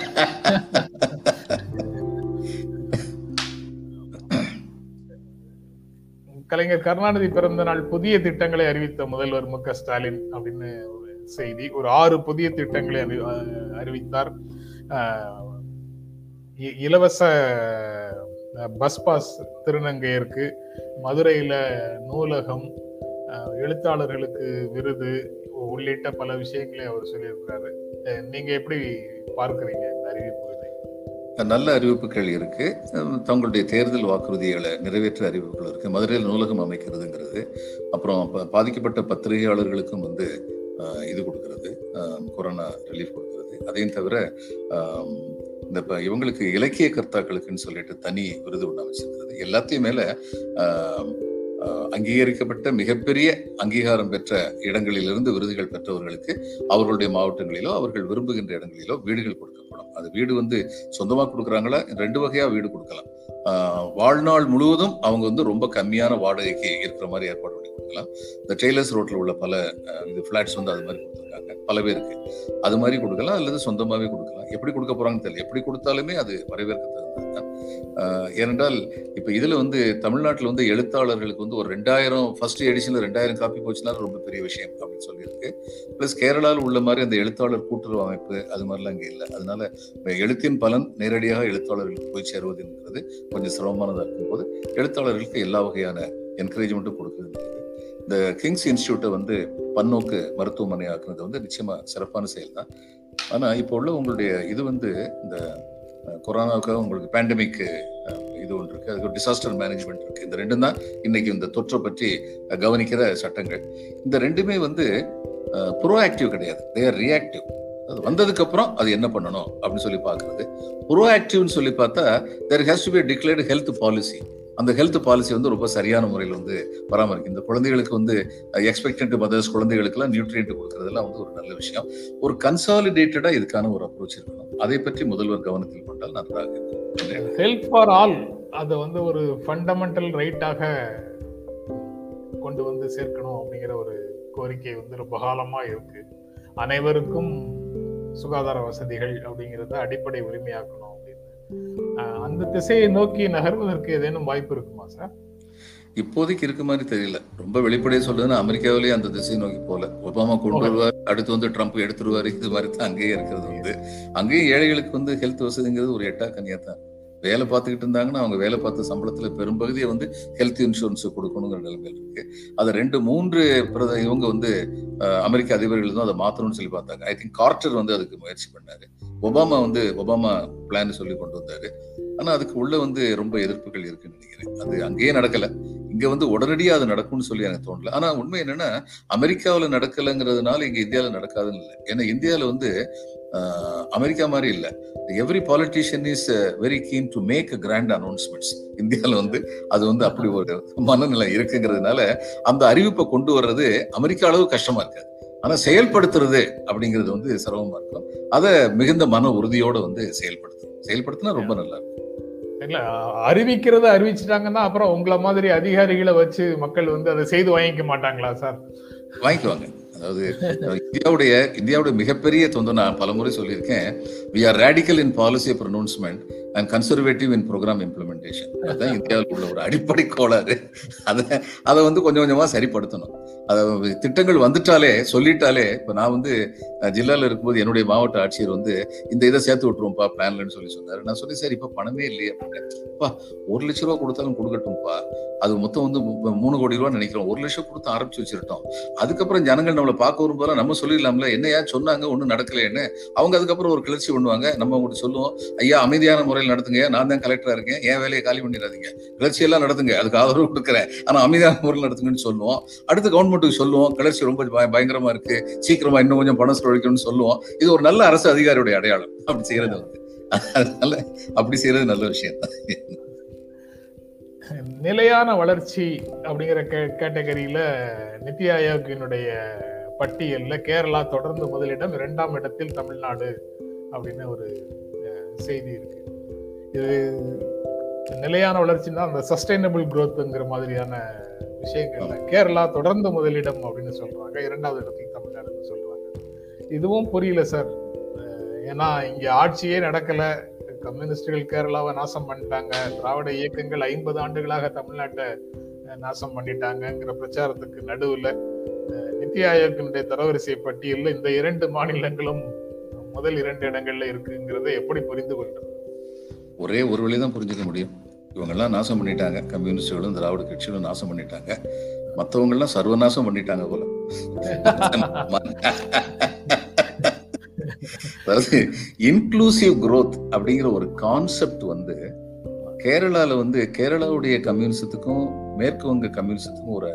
கலைஞர் கருணாநிதி பிறந்த நாள் புதிய திட்டங்களை அறிவித்த முதல்வர் மு க ஸ்டாலின் அப்படின்னு ஒரு செய்தி ஒரு ஆறு புதிய திட்டங்களை அறிவித்தார். இ- இலவச பஸ் பாஸ் திருநங்கையருக்கு மதுரையில நூலகம் எழுத்தாளர்களுக்கு விருது உள்ளிட்ட பல விஷயங்களை அவர் சொல்லியிருக்கிறாரு. நீங்க எப்படி பார்க்கறீங்க இந்த அறிவிப்புகளை நல்ல அறிவிப்புகள் இருக்கு. தங்களுடைய தேர்தல் வாக்குறுதிகளை நிறைவேற்ற அறிவிப்புகள் இருக்கு. மதுரையில் நூலகம் அமைக்கிறதுங்கிறது அப்புறம் பாதிக்கப்பட்ட பத்திரிகையாளர்களுக்கும் வந்து இது கொடுக்கறது கொரோனா ரிலீஃப் கொடுக்கறது. அதையும் தவிர இந்த ப- இவங்களுக்கு இலக்கிய கர்த்தாக்களுக்குன்னு சொல்லிட்டு தனி விருது ஒன்று அமைச்சிருக்கிறது. எல்லாத்தையும் மேலே அங்கீகரிக்கப்பட்ட மிகப்பெரிய அங்கீகாரம் பெற்ற இடங்களிலிருந்து விருதுகள் பெற்றவர்களுக்கு அவர்களுடைய மாவட்டங்களிலோ அவர்கள் விரும்புகின்ற இடங்களிலோ வீடுகள் கொடுக்கப்படும். அது வீடு வந்து சொந்தமாக கொடுக்குறாங்களா? ரெண்டு வகையாக வீடு கொடுக்கலாம். வாழ்நாள் முழுவதும் அவங்க வந்து ரொம்ப கம்மியான வாடகைக்கு இருக்கிற மாதிரி ஏற்பாடு பண்ணி கொடுக்கலாம். இந்த டெய்லர்ஸ் ரோட்டில் உள்ள பல இந்த இது வந்து அது மாதிரி கொடுத்துருக்காங்க. பல பேருக்கு. அது மாதிரி கொடுக்கலாம் அல்லது சொந்தமாகவே கொடுக்கலாம். எப்படி கொடுக்க போறாங்கன்னு தெரியல. எப்படி கொடுத்தாலுமே அது வரவேற்க ஏனென்றால் இப்ப இதுல வந்து தமிழ்நாட்டில் வந்து எழுத்தாளர்களுக்கு வந்து ஒரு ரெண்டாயிரம் ஃபர்ஸ்ட் எடிஷன்ல ரெண்டாயிரம் காப்பி போச்சுனாலும் ரொம்ப பெரிய விஷயம் அப்படின்னு சொல்லியிருக்கு. பிளஸ் கேரளாவில் உள்ள மாதிரி அந்த எழுத்தாளர் கூட்டுறவு அமைப்பு அது மாதிரிலாம் அங்கே இல்லை. அதனால எழுத்தின் பலன் நேரடியாக எழுத்தாளர்களுக்கு போய் சேருவதுங்கிறது கொஞ்சம் சிரமமானதாக இருக்கும்போது எழுத்தாளர்களுக்கு எல்லா வகையான என்கரேஜ்மெண்ட்டும் கொடுக்குறது இந்த கிங்ஸ் இன்ஸ்டியூட்டை வந்து பன்னோக்கு மருத்துவமனை ஆக்குறது வந்து நிச்சயமா சிறப்பான செயல் தான் ஆனால் இப்போ உள்ள உங்களுடைய இது வந்து இந்த கொரோனாவுக்காக உங்களுக்கு பேண்டமிக் இது ஒன்று இருக்கு. அதுக்கு டிசாஸ்டர் மேனேஜ்மெண்ட் இருக்கு. இந்த ரெண்டும் தான் இன்னைக்கு இந்த தொற்றை பற்றி கவனிக்கிற சட்டங்கள். இந்த ரெண்டுமே வந்து ப்ரோஆக்டிவ் கிடையாது. தேர் ரியாக்டிவ் அது வந்ததுக்கு அப்புறம் அது என்ன பண்ணணும் அப்படின்னு சொல்லி பார்க்கிறது. ப்ரோஆக்டிவ்னு சொல்லி பார்த்தா there has to be declared health policy அந்த ஹெல்த் பாலிசி வந்து ரொம்ப சரியான முறையில் வந்து பராமரிக்கும். இந்த குழந்தைகளுக்கு வந்து எக்ஸ்பெக்டன்ட் மதர்ஸ் குழந்தைகளுக்கெல்லாம் நியூட்ரியன்ட் கொடுக்கறதெல்லாம் வந்து ஒரு நல்ல விஷயம். ஒரு கன்சாலிடேட்டடா இதுக்கான ஒரு அப்ரோச் இருக்கணும். அதை பற்றி முதல்வர் கவனத்தில் கொண்டால் நன்றாக இருக்கும். ஹெல்த் ஃபார் ஆல் அதை வந்து ஒரு ஃபண்டமெண்டல் ரைட்டாக கொண்டு வந்து சேர்க்கணும் அப்படிங்கிற ஒரு கோரிக்கை வந்து ரொம்ப காலமாக இருக்கு. அனைவருக்கும் சுகாதார வசதிகள் அப்படிங்கிறத அடிப்படை உரிமையாக்கணும் அப்படின்னு. அந்த திசையை நோக்கி நகர்வதற்கு ஏதேனும் வாய்ப்பு இருக்குமா சார்? இப்போதைக்கு இருக்க மாதிரி தெரியல. ரொம்ப வெளிப்படையா சொல்றதுன்னா அமெரிக்காவிலேயே அந்த திசை நோக்கி போல ஒபாமா கொண்டு வருவார் அடுத்து வந்து ட்ரம்ப் எடுத்துருவாரு இது மாதிரி தான் அங்கேயே இருக்கிறது வந்து அங்கேயும் ஏழைகளுக்கு வந்து ஹெல்த் வசதிங்கிறது ஒரு எட்டா கனியா தான். வேலை பார்த்துக்கிட்டு இருந்தாங்கன்னா அவங்க வேலை பார்த்த சம்பளத்துல பெரும்பகுதியை வந்து ஹெல்த் இன்சூரன்ஸ் கொடுக்கணுங்கிற நிலைமையில் இருக்கு. அதை ரெண்டு மூன்று பிரத இவங்க வந்து அமெரிக்க அதிபர்கள் தான் அதை மாத்தணும்னு சொல்லி பார்த்தாங்க. ஐ திங்க் கார்ட்டர் வந்து அதுக்கு முயற்சி பண்ணாரு. ஒபாமா வந்து ஒபாமா பிளான் சொல்லி கொண்டு வந்தாரு. ஆனா அதுக்கு உள்ள வந்து ரொம்ப எதிர்ப்புகள் இருக்குன்னு நினைக்கிறேன். அது அங்கேயே நடக்கல. இங்க வந்து உடனடியா அது நடக்கும்னு சொல்லி எனக்கு தோணல. ஆனா உண்மை என்னன்னா அமெரிக்காவில் நடக்கலைங்கிறதுனால இங்க இந்தியாவில நடக்காதுன்னு இல்லை. ஏன்னா இந்தியாவில வந்து அமெரிக்கா மாதிரி இல்லை. Every politician is very keen to make a grand announcements இந்தியாவில் வந்து அது வந்து அப்படி ஒரு மனநிலை இருக்குங்கிறதுனால அந்த அறிவிப்பை கொண்டு வர்றது அமெரிக்கா அளவு கஷ்டமா இருக்காது. ஆனா செயல்படுத்துறது அப்படிங்கிறது வந்து சிரமமா இருக்கும் அதை மிகுந்த மன உறுதியோட வந்து செயல்படுத்தணும். செயல்படுத்தினா ரொம்ப நல்லா இருக்கும். இல்ல அறிவிக்கிறத அறிவிச்சிட்டாங்கன்னா அப்புறம் உங்களை மாதிரி அதிகாரிகளை வச்சு மக்கள் வந்து அதை செய்து வாங்கிக்க மாட்டாங்களா சார்? வாங்கிக்குவாங்க. அதாவது இந்தியாவுடைய இந்தியாவுடைய மிகப்பெரிய தொந்தரவு நான் பலமுறை சொல்லியிருக்கேன். We are radical in policy pronouncement and conservative in programme implementation அதுதான் இந்தியாவில் உள்ள ஒரு அடிப்படை கோளாறு. அதை அதை வந்து கொஞ்சம் கொஞ்சமா சரிப்படுத்தணும். அதாவது திட்டங்கள் வந்துட்டாலே சொல்லிட்டாலே இப்போ நான் வந்து ஜில்லாவில் இருக்கும்போது என்னுடைய மாவட்ட ஆட்சியர் வந்து இந்த இதை சேர்த்து விட்டுருவோம்ப்பா பிளான்லன்னு சொல்லி சொன்னார். நான் சொல்லி சரி இப்போ பணமே இல்லையே அப்படின்னேன்ப்பா ஒரு லட்ச ரூபா கொடுத்தாலும் கொடுக்கட்டும்ப்பா. அது மொத்தம் வந்து மூணு கோடி ரூபா நினைக்கிறோம். ஒரு லட்சம் கொடுத்து ஆரம்பிச்சு வச்சிருட்டோம். அதுக்கப்புறம் ஜனங்கள் நம்மளை பார்க்க வரும்போது நம்ம சொல்லிடலாம்ல. என்னையா சொன்னாங்க? ஒன்றும் நடக்கலைன்னு அவங்க அதுக்கப்புறம் ஒரு கிளர்ச்சி பண்ணுவாங்க. நம்ம அவங்ககிட்ட சொல்லுவோம் ஐயா அமைதியான முறையில் நடத்துங்க. நான் தான் கலெக்டராக இருக்கேன். என் வேலையை காலி பண்ணிடாதீங்க. கிளர்ச்சியெல்லாம் நடத்துங்க. அதுக்கு ஆதரவு கொடுக்குறேன். ஆனா அமைதியான முறையில் நடத்துங்கன்னு சொல்லுவோம். அடுத்து கவர்மெண்ட்டுக்கு சொல்லுவோம் கிளர்ச்சி ரொம்ப பயங்கரமா இருக்கு சீக்கிரமா இன்னும் கொஞ்சம் பணம் செலவழிக்கணும்னு சொல்லுவோம். இது ஒரு நல்ல அரசு அதிகாரியுடைய அடையாளம். அப்படி செய்யறது வந்து. அதனால அப்படி செய்யறது நல்ல விஷயம் தான். நிலையான வளர்ச்சி அப்படிங்கிற கேட்டகரியில நித்தி ஆயோக்கினுடைய பட்டியலில் கேரளா தொடர்ந்து முதலிடம் இரண்டாம் இடத்தில் தமிழ்நாடு அப்படின்னு ஒரு செய்தி இருக்கு. இது நிலையான வளர்ச்சின்னா அந்த சஸ்டைனபிள் குரோத்துங்கிற மாதிரியான விஷயங்கள்ல. கேரளா தொடர்ந்து முதலிடம் அப்படின்னு சொல்றாங்க. இரண்டாவது இடத்தையும் தமிழ்நாடுன்னு சொல்றாங்க. இதுவும் புரியல சார். ஏன்னா இங்க ஆட்சியே நடக்கல. கம்யூனிஸ்டுகள் கேரளாவை நாசம் பண்ணிட்டாங்க. திராவிட இயக்கங்கள் ஐம்பது ஆண்டுகளாக தமிழ்நாட்டை நாசம் பண்ணிட்டாங்கங்கிற பிரச்சாரத்துக்கு நடுவில் நித்தி ஆயோக்கினுடைய தரவரிசை பட்டியலில் இந்த இரண்டு மாநிலங்களும் முதல் இரண்டு இடங்கள்ல இருக்குங்கிறதை எப்படி புரிந்து கொள்றது? ஒரே ஒரு வழிதான் புரிஞ்சுக்க முடியும். இவங்கெல்லாம் நாசம் பண்ணிட்டாங்க. கம்யூனிஸ்டுகளும் திராவிட கட்சிகளும் நாசம் பண்ணிட்டாங்க. மற்றவங்கெல்லாம் சர்வநாசம் பண்ணிட்டாங்க போல. அதாவது இன்க்ளூசிவ் குரோத் அப்படிங்கிற ஒரு கான்செப்ட் வந்து கேரளால வந்து கேரளாவுடைய கம்யூனிசத்துக்கும் மேற்கு வங்க கம்யூனிசத்துக்கும் ஒரு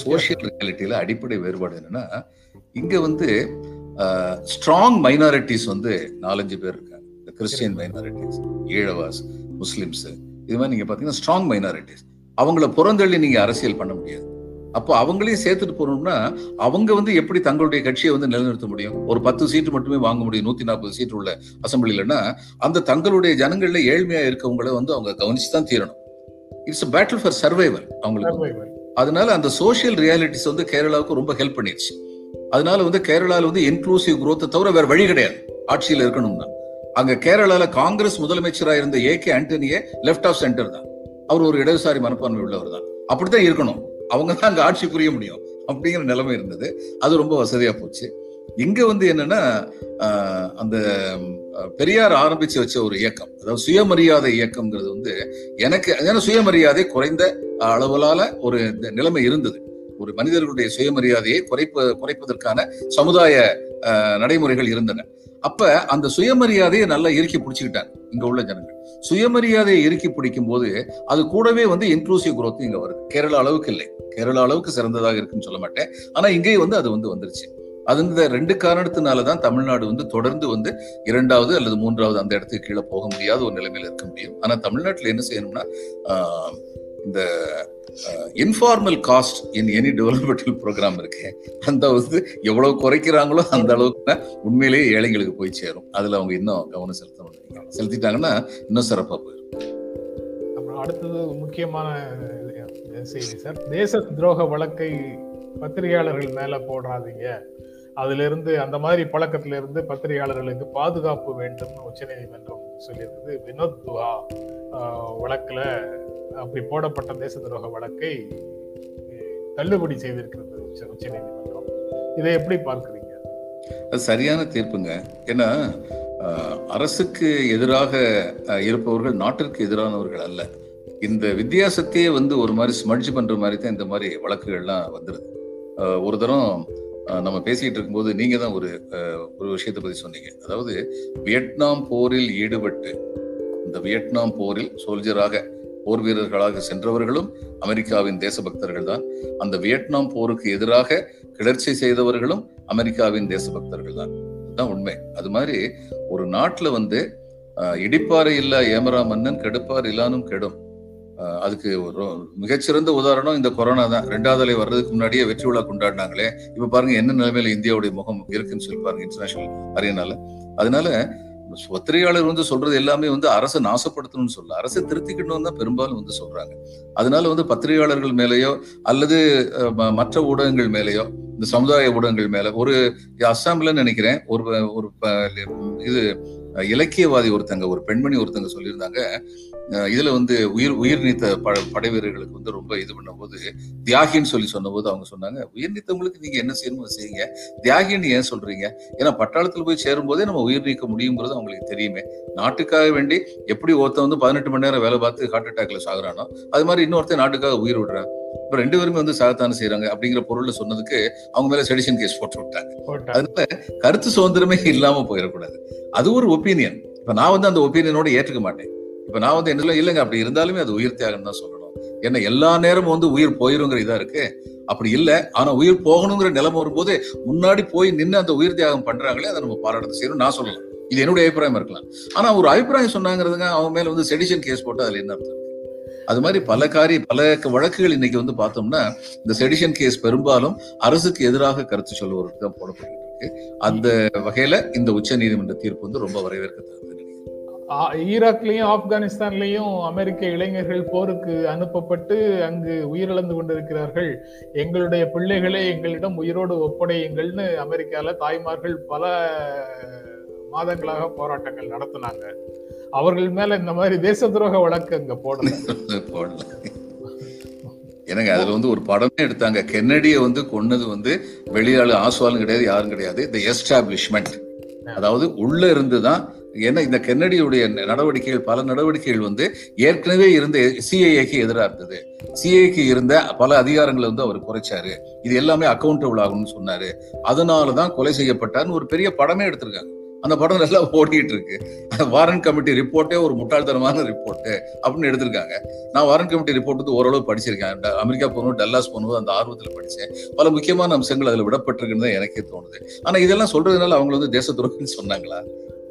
சோசியல் ரியாலிட்டியில அடிப்படை வேறுபாடு என்னன்னா இங்க வந்து ஸ்ட்ராங் மைனாரிட்டிஸ் வந்து நாலஞ்சு பேர் இருக்காங்க. கிறிஸ்டியன் மைனாரிட்டிஸ் ஈழவாஸ் முஸ்லிம்ஸ் இது மாதிரி நீங்க பாத்தீங்கன்னா ஸ்ட்ராங் மைனாரிட்டிஸ் அவங்கள புறந்தள்ளி நீங்க அரசியல் பண்ண முடியாது. அப்போ அவங்களையும் சேர்த்துட்டு போறோம்னா அவங்க வந்து எப்படி தங்களுடைய கட்சியை வந்து நிலைநிறுத்த முடியும்? ஒரு பத்து சீட்டு மட்டுமே வாங்க முடியும் நூத்தி நாற்பது சீட்டு உள்ள அசம்பிளிலன்னா அந்த தங்களுடைய ஜனங்கள்ல ஏழ்மையா இருக்கவங்கள வந்து அவங்க கவனிச்சு தான் தீரணும் இட்ஸ் பேட்டில் ஃபார் சர்வைவல் அவங்களுக்கு. அதனால அந்த சோஷியல் ரியாலிட்டிஸ் வந்து கேரளாவுக்கு ரொம்ப ஹெல்ப் பண்ணிடுச்சு. அதனால வந்து கேரளால வந்து இன்க்ளூசிவ் growth தவிர வேற வழி கிடையாது. ஆட்சியில் இருக்கணும்னா. அங்க கேரளால காங்கிரஸ் முதலமைச்சரா இருந்த ஏ கே ஆண்டனியே லெஃப்ட் ஆஃப் சென்டர் தான். அவர் ஒரு இடதுசாரி மனப்பான்மை உள்ளவர் தான். அப்படித்தான் இருக்கணும். அவங்க தான் அங்க ஆட்சி புரிய முடியும் அப்படிங்கிற நிலைமை இருந்தது. அது ரொம்ப வசதியா போச்சு. இங்க வந்து என்னன்னா அந்த பெரியார் ஆரம்பிச்சு வச்ச ஒரு இயக்கம் அதாவது சுயமரியாதை இயக்கம்ங்கிறது வந்து எனக்கு ஏன்னா சுயமரியாதை குறைந்த அளவுலால ஒரு இந்த நிலைமை இருந்தது. ஒரு மனிதர்களுடைய சுயமரியாதையை குறைப்ப குறைப்பதற்கான சமுதாய நடைமுறைகள் இருந்தன. அப்ப அந்த சுயமரியாதையை நல்லா இறுக்கி பிடிச்சுக்கிட்டாங்க. இங்க உள்ள ஜனங்கள். சுயமரியாதையை இறுக்கி பிடிக்கும் போது அது கூடவே வந்து இன்க்ளூசிவ் குரோத் இங்க வருது. கேரளா அளவுக்கு இல்லை. கேரளா அளவுக்கு சிறந்ததாக இருக்குன்னு சொல்ல மாட்டேன். ஆனா இங்கேயும் வந்து அது வந்து வந்துருச்சு. அது இந்த ரெண்டு காரணத்தினால தான் தமிழ்நாடு வந்து தொடர்ந்து வந்து இரண்டாவது அல்லது மூன்றாவது அந்த இடத்துக்கு கீழே போக முடியாத ஒரு நிலைமையில இருக்க முடியும். ஆனா தமிழ்நாட்டில் என்ன செய்யணும்னா இந்த informal caste in any developmental programme இருக்கு. அந்த வந்து எவ்வளவு குறைக்கிறாங்களோ அந்த அளவுக்கு உண்மையிலேயே ஏழைங்களுக்கு போய் சேரும். அதுல அவங்க இன்னும் கவனம் செலுத்த நினைக்கிறாங்க. செலுத்திட்டாங்கன்னா இன்னும் சிறப்பா போயிடும் அப்புறம் அடுத்தது முக்கியமான செய்தி சார். தேச துரோக வழக்கை பத்திரிகையாளர்கள் மேல போடாதீங்க. அதுல இருந்து அந்த மாதிரி பழக்கத்துல இருந்து பத்திரிகையாளர்களுக்கு பாதுகாப்பு வேண்டும்னு உச்சநீதிமன்றம் சொல்லியிருக்குது. வினோத் துவா வழக்குல அப்படி போடப்பட்ட தேச துரோக வழக்கை தள்ளுபடி செய்திருக்கிறது உச்ச- நீதிமன்றம். இதை எப்படி பார்க்கிறீங்க? அது சரியான தீர்ப்புங்க. ஏன்னா அரசுக்கு எதிராக இருப்பவர்கள் நாட்டிற்கு எதிரானவர்கள் அல்ல. இந்த வித்தியாசத்தையே வந்து ஒரு மாதிரி ஸ்மட்ஜ் பண்ற மாதிரி தான் இந்த மாதிரி வழக்குகள்லாம் வந்துருது. ஒரு தரம் நம்ம பேசிக்கிட்டு இருக்கும்போது நீங்க தான் ஒரு ஒரு விஷயத்தை பத்தி சொன்னீங்க. அதாவது வியட்நாம் போரில் ஈடுபட்டு இந்த வியட்நாம் போரில் சோல்ஜராக போர் வீரர்களாக சென்றவர்களும் அமெரிக்காவின் தேசபக்தர்கள் தான் அந்த வியட்நாம் போருக்கு எதிராக கிளர்ச்சி செய்தவர்களும் அமெரிக்காவின் தேசபக்தர்கள் தான் அதுதான் உண்மை. அது மாதிரி ஒரு நாட்டுல வந்து இடிப்பாறை இல்லா ஏமரா மன்னன் கெடுப்பார் இல்லானும் கெடும். அதுக்கு ஒரு மிகச்சிறந்த உதாரணம் இந்த கொரோனா தான். ரெண்டாவது அலை வர்றதுக்கு முன்னாடியே வெற்றி விழா கொண்டாடினாங்களே. இப்ப பாருங்க என்ன நிலைமையில இந்தியாவுடைய முகம் இருக்குன்னு சொல்லி பாருங்க இன்டர்நேஷனல் அரேனால அதனால பத்திரிகையாளர் வந்து சொல்றது எல்லாமே வந்து அரசை நாசப்படுத்தணும்னு சொல்ல அரசை திருத்திக்கணும் தான் பெரும்பாலும் வந்து சொல்றாங்க. அதனால வந்து பத்திரிகையாளர்கள் மேலேயோ அல்லது ம- மற்ற ஊடகங்கள் மேலேயோ இந்த சமுதாய ஊடகங்கள் மேல ஒரு அஸ்ஸாம்ல நினைக்கிறேன் ஒரு ஒரு இது இலக்கியவாதி ஒருத்தங்க ஒரு பெண்மணி ஒருத்தங்க சொல்லியிருந்தாங்க. இதுல வந்து உயிர் உயிர் நீத்த ப படை வீரர்களுக்கு வந்து ரொம்ப இது பண்ணும்போது தியாகின்னு சொல்லி சொன்னபோது அவங்க சொன்னாங்க உயிர் நீத்தவங்களுக்கு நீங்க என்ன செய்யணுமோ செய்யுங்க. தியாகின்னு ஏன் சொல்றீங்க? ஏன்னா பட்டாளத்தில் போய் சேரும் போதே நம்ம உயிர் நீக்க முடியுங்கிறது அவங்களுக்கு தெரியுமே. நாட்டுக்காக வேண்டி எப்படி ஒருத்தன் வந்து பதினெட்டு மணி நேரம் வேலை பார்த்து ஹார்ட் அட்டாக்ல சாகுறானோ அது மாதிரி இன்னொருத்தன் நாட்டுக்காக உயிர் விடுறான். இப்ப ரெண்டு பேருமே வந்து சாகத்தானே செய்யறாங்க அப்படிங்கிற பொருள்ல சொன்னதுக்கு அவங்க மேல செடிஷன் கேஸ் போட்டு விட்டாங்க. அதனால கருத்து சுதந்திரமே இல்லாம போயிடக்கூடாது. அது ஒரு ஒப்பீனியன் இப்ப நான் வந்து அந்த ஒப்பீனியனோட ஏற்றுக்க மாட்டேன். இப்ப நான் வந்து என்ன இல்லைங்க அப்படி இருந்தாலுமே அது உயிர் தியாகம் தான் சொல்லணும். ஏன்னா எல்லா நேரமும் வந்து உயிர் போயிருங்கிற இதா இருக்கு? அப்படி இல்ல ஆனா உயிர் போகணுங்கிற நிலைமை வரும்போது முன்னாடி போய் நின்று அந்த உயிர் தியாகம் பண்றாங்களே அதை நம்ம பாராட்டு செய்யணும். நான் சொல்லலாம். இது என்னுடைய அபிப்பிராயம் இருக்கலாம். ஆனா ஒரு அபிப்பிராயம் சொன்னாங்கிறதுங்க அவங்க மேல வந்து செடிஷன் கேஸ் போட்டு அதுல என்ன அர்த்தம் அது மாதிரி பல காரிய பல வழக்குகள் இன்னைக்கு வந்து பார்த்தோம்னா இந்த செடிஷன் கேஸ் பெரும்பாலும் அரசுக்கு எதிராக கருத்து சொல்லுவதற்கு தான் போடப்பட்டு இருக்கு அந்த வகையில இந்த உச்ச நீதிமன்ற தீர்ப்பு வந்து ரொம்ப வரவேற்கத்தக்கது. ஈராக்லயும் ஆப்கானிஸ்தான்லயும் அமெரிக்க இளைஞர்கள் போருக்கு அனுப்பப்பட்டு அங்கு உயிரிழந்து கொண்டிருக்கிறார்கள். எங்களுடைய பிள்ளைகளை எங்களிடம் உயிரோடு ஒப்படையுங்கள்னு அமெரிக்கால தாய்மார்கள் பல மாதங்களாக போராட்டங்கள் நடத்தினாங்க. அவர்கள் மேல இந்த மாதிரி தேச துரோக வழக்கு அங்க போடல. போடல. எனக்கு அதுல வந்து ஒரு படமே எடுத்தாங்க. கென்னடியை வந்து கொன்னது வந்து வெளியாளு ஆசுவாலும் கிடையாது யாரும் கிடையாது. இந்த எஸ்டாப்ளிஷ்மெண்ட் அதாவது உள்ள இருந்துதான் ஏன்னா இந்த கென்னடியுடைய நடவடிக்கைகள் பல நடவடிக்கைகள் வந்து ஏற்கனவே இருந்த சிஐஏக்கு எதிராக இருந்தது. சிஐக்கு இருந்த பல அதிகாரங்களை வந்து அவர் குறைச்சாரு. இது எல்லாமே அக்கௌண்டபிள் ஆகணும்னு சொன்னாரு. அதனாலதான் கொலை செய்யப்பட்டார்னு ஒரு பெரிய படமே எடுத்திருக்காங்க. அந்த படம் நல்லா ஓடிட்டு இருக்கு வாரன் கமிட்டி ரிப்போர்ட்டே ஒரு முட்டாள்தனமான ரிப்போர்ட்டு அப்படின்னு எடுத்திருக்காங்க. நான் வாரன் கமிட்டி ரிப்போர்ட் வந்து ஓரளவு படிச்சிருக்கேன். அமெரிக்கா போகணும் டல்லாஸ் போகணும் அந்த ஆர்வத்தில் படித்தேன் பல முக்கியமான அம்சங்கள் அதில் விடப்பட்டிருக்குன்னு தான் எனக்கே தோணுது. ஆனால் இதெல்லாம் சொல்றதுனால அவங்க வந்து தேச துரோகின்னு சொன்னாங்களா?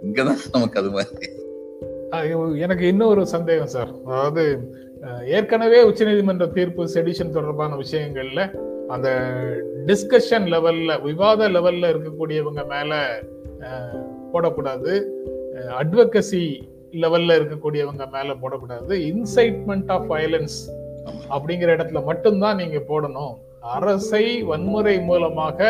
இங்கதான் நமக்கு அது மாதிரி. எனக்கு இன்னொரு சந்தேகம் சார். அதாவது ஏற்கனவே உச்சநீதிமன்ற தீர்ப்பு செடிஷன் தொடர்பான விஷயங்கள்ல அந்த டிஸ்கஷன் லெவல்ல விவாத லெவல்ல இருக்கக்கூடியவங்க மேல போடக்கூடாது. அட்வொகசி லெவல்ல இருக்கக்கூடியவங்க மேல போடக்கூடாது. இன்சைட்மெண்ட் ஆஃப் வயலன்ஸ் அப்படிங்கிற இடத்துல மட்டும்தான் நீங்க போடணும். அரசை வன்முறை மூலமாக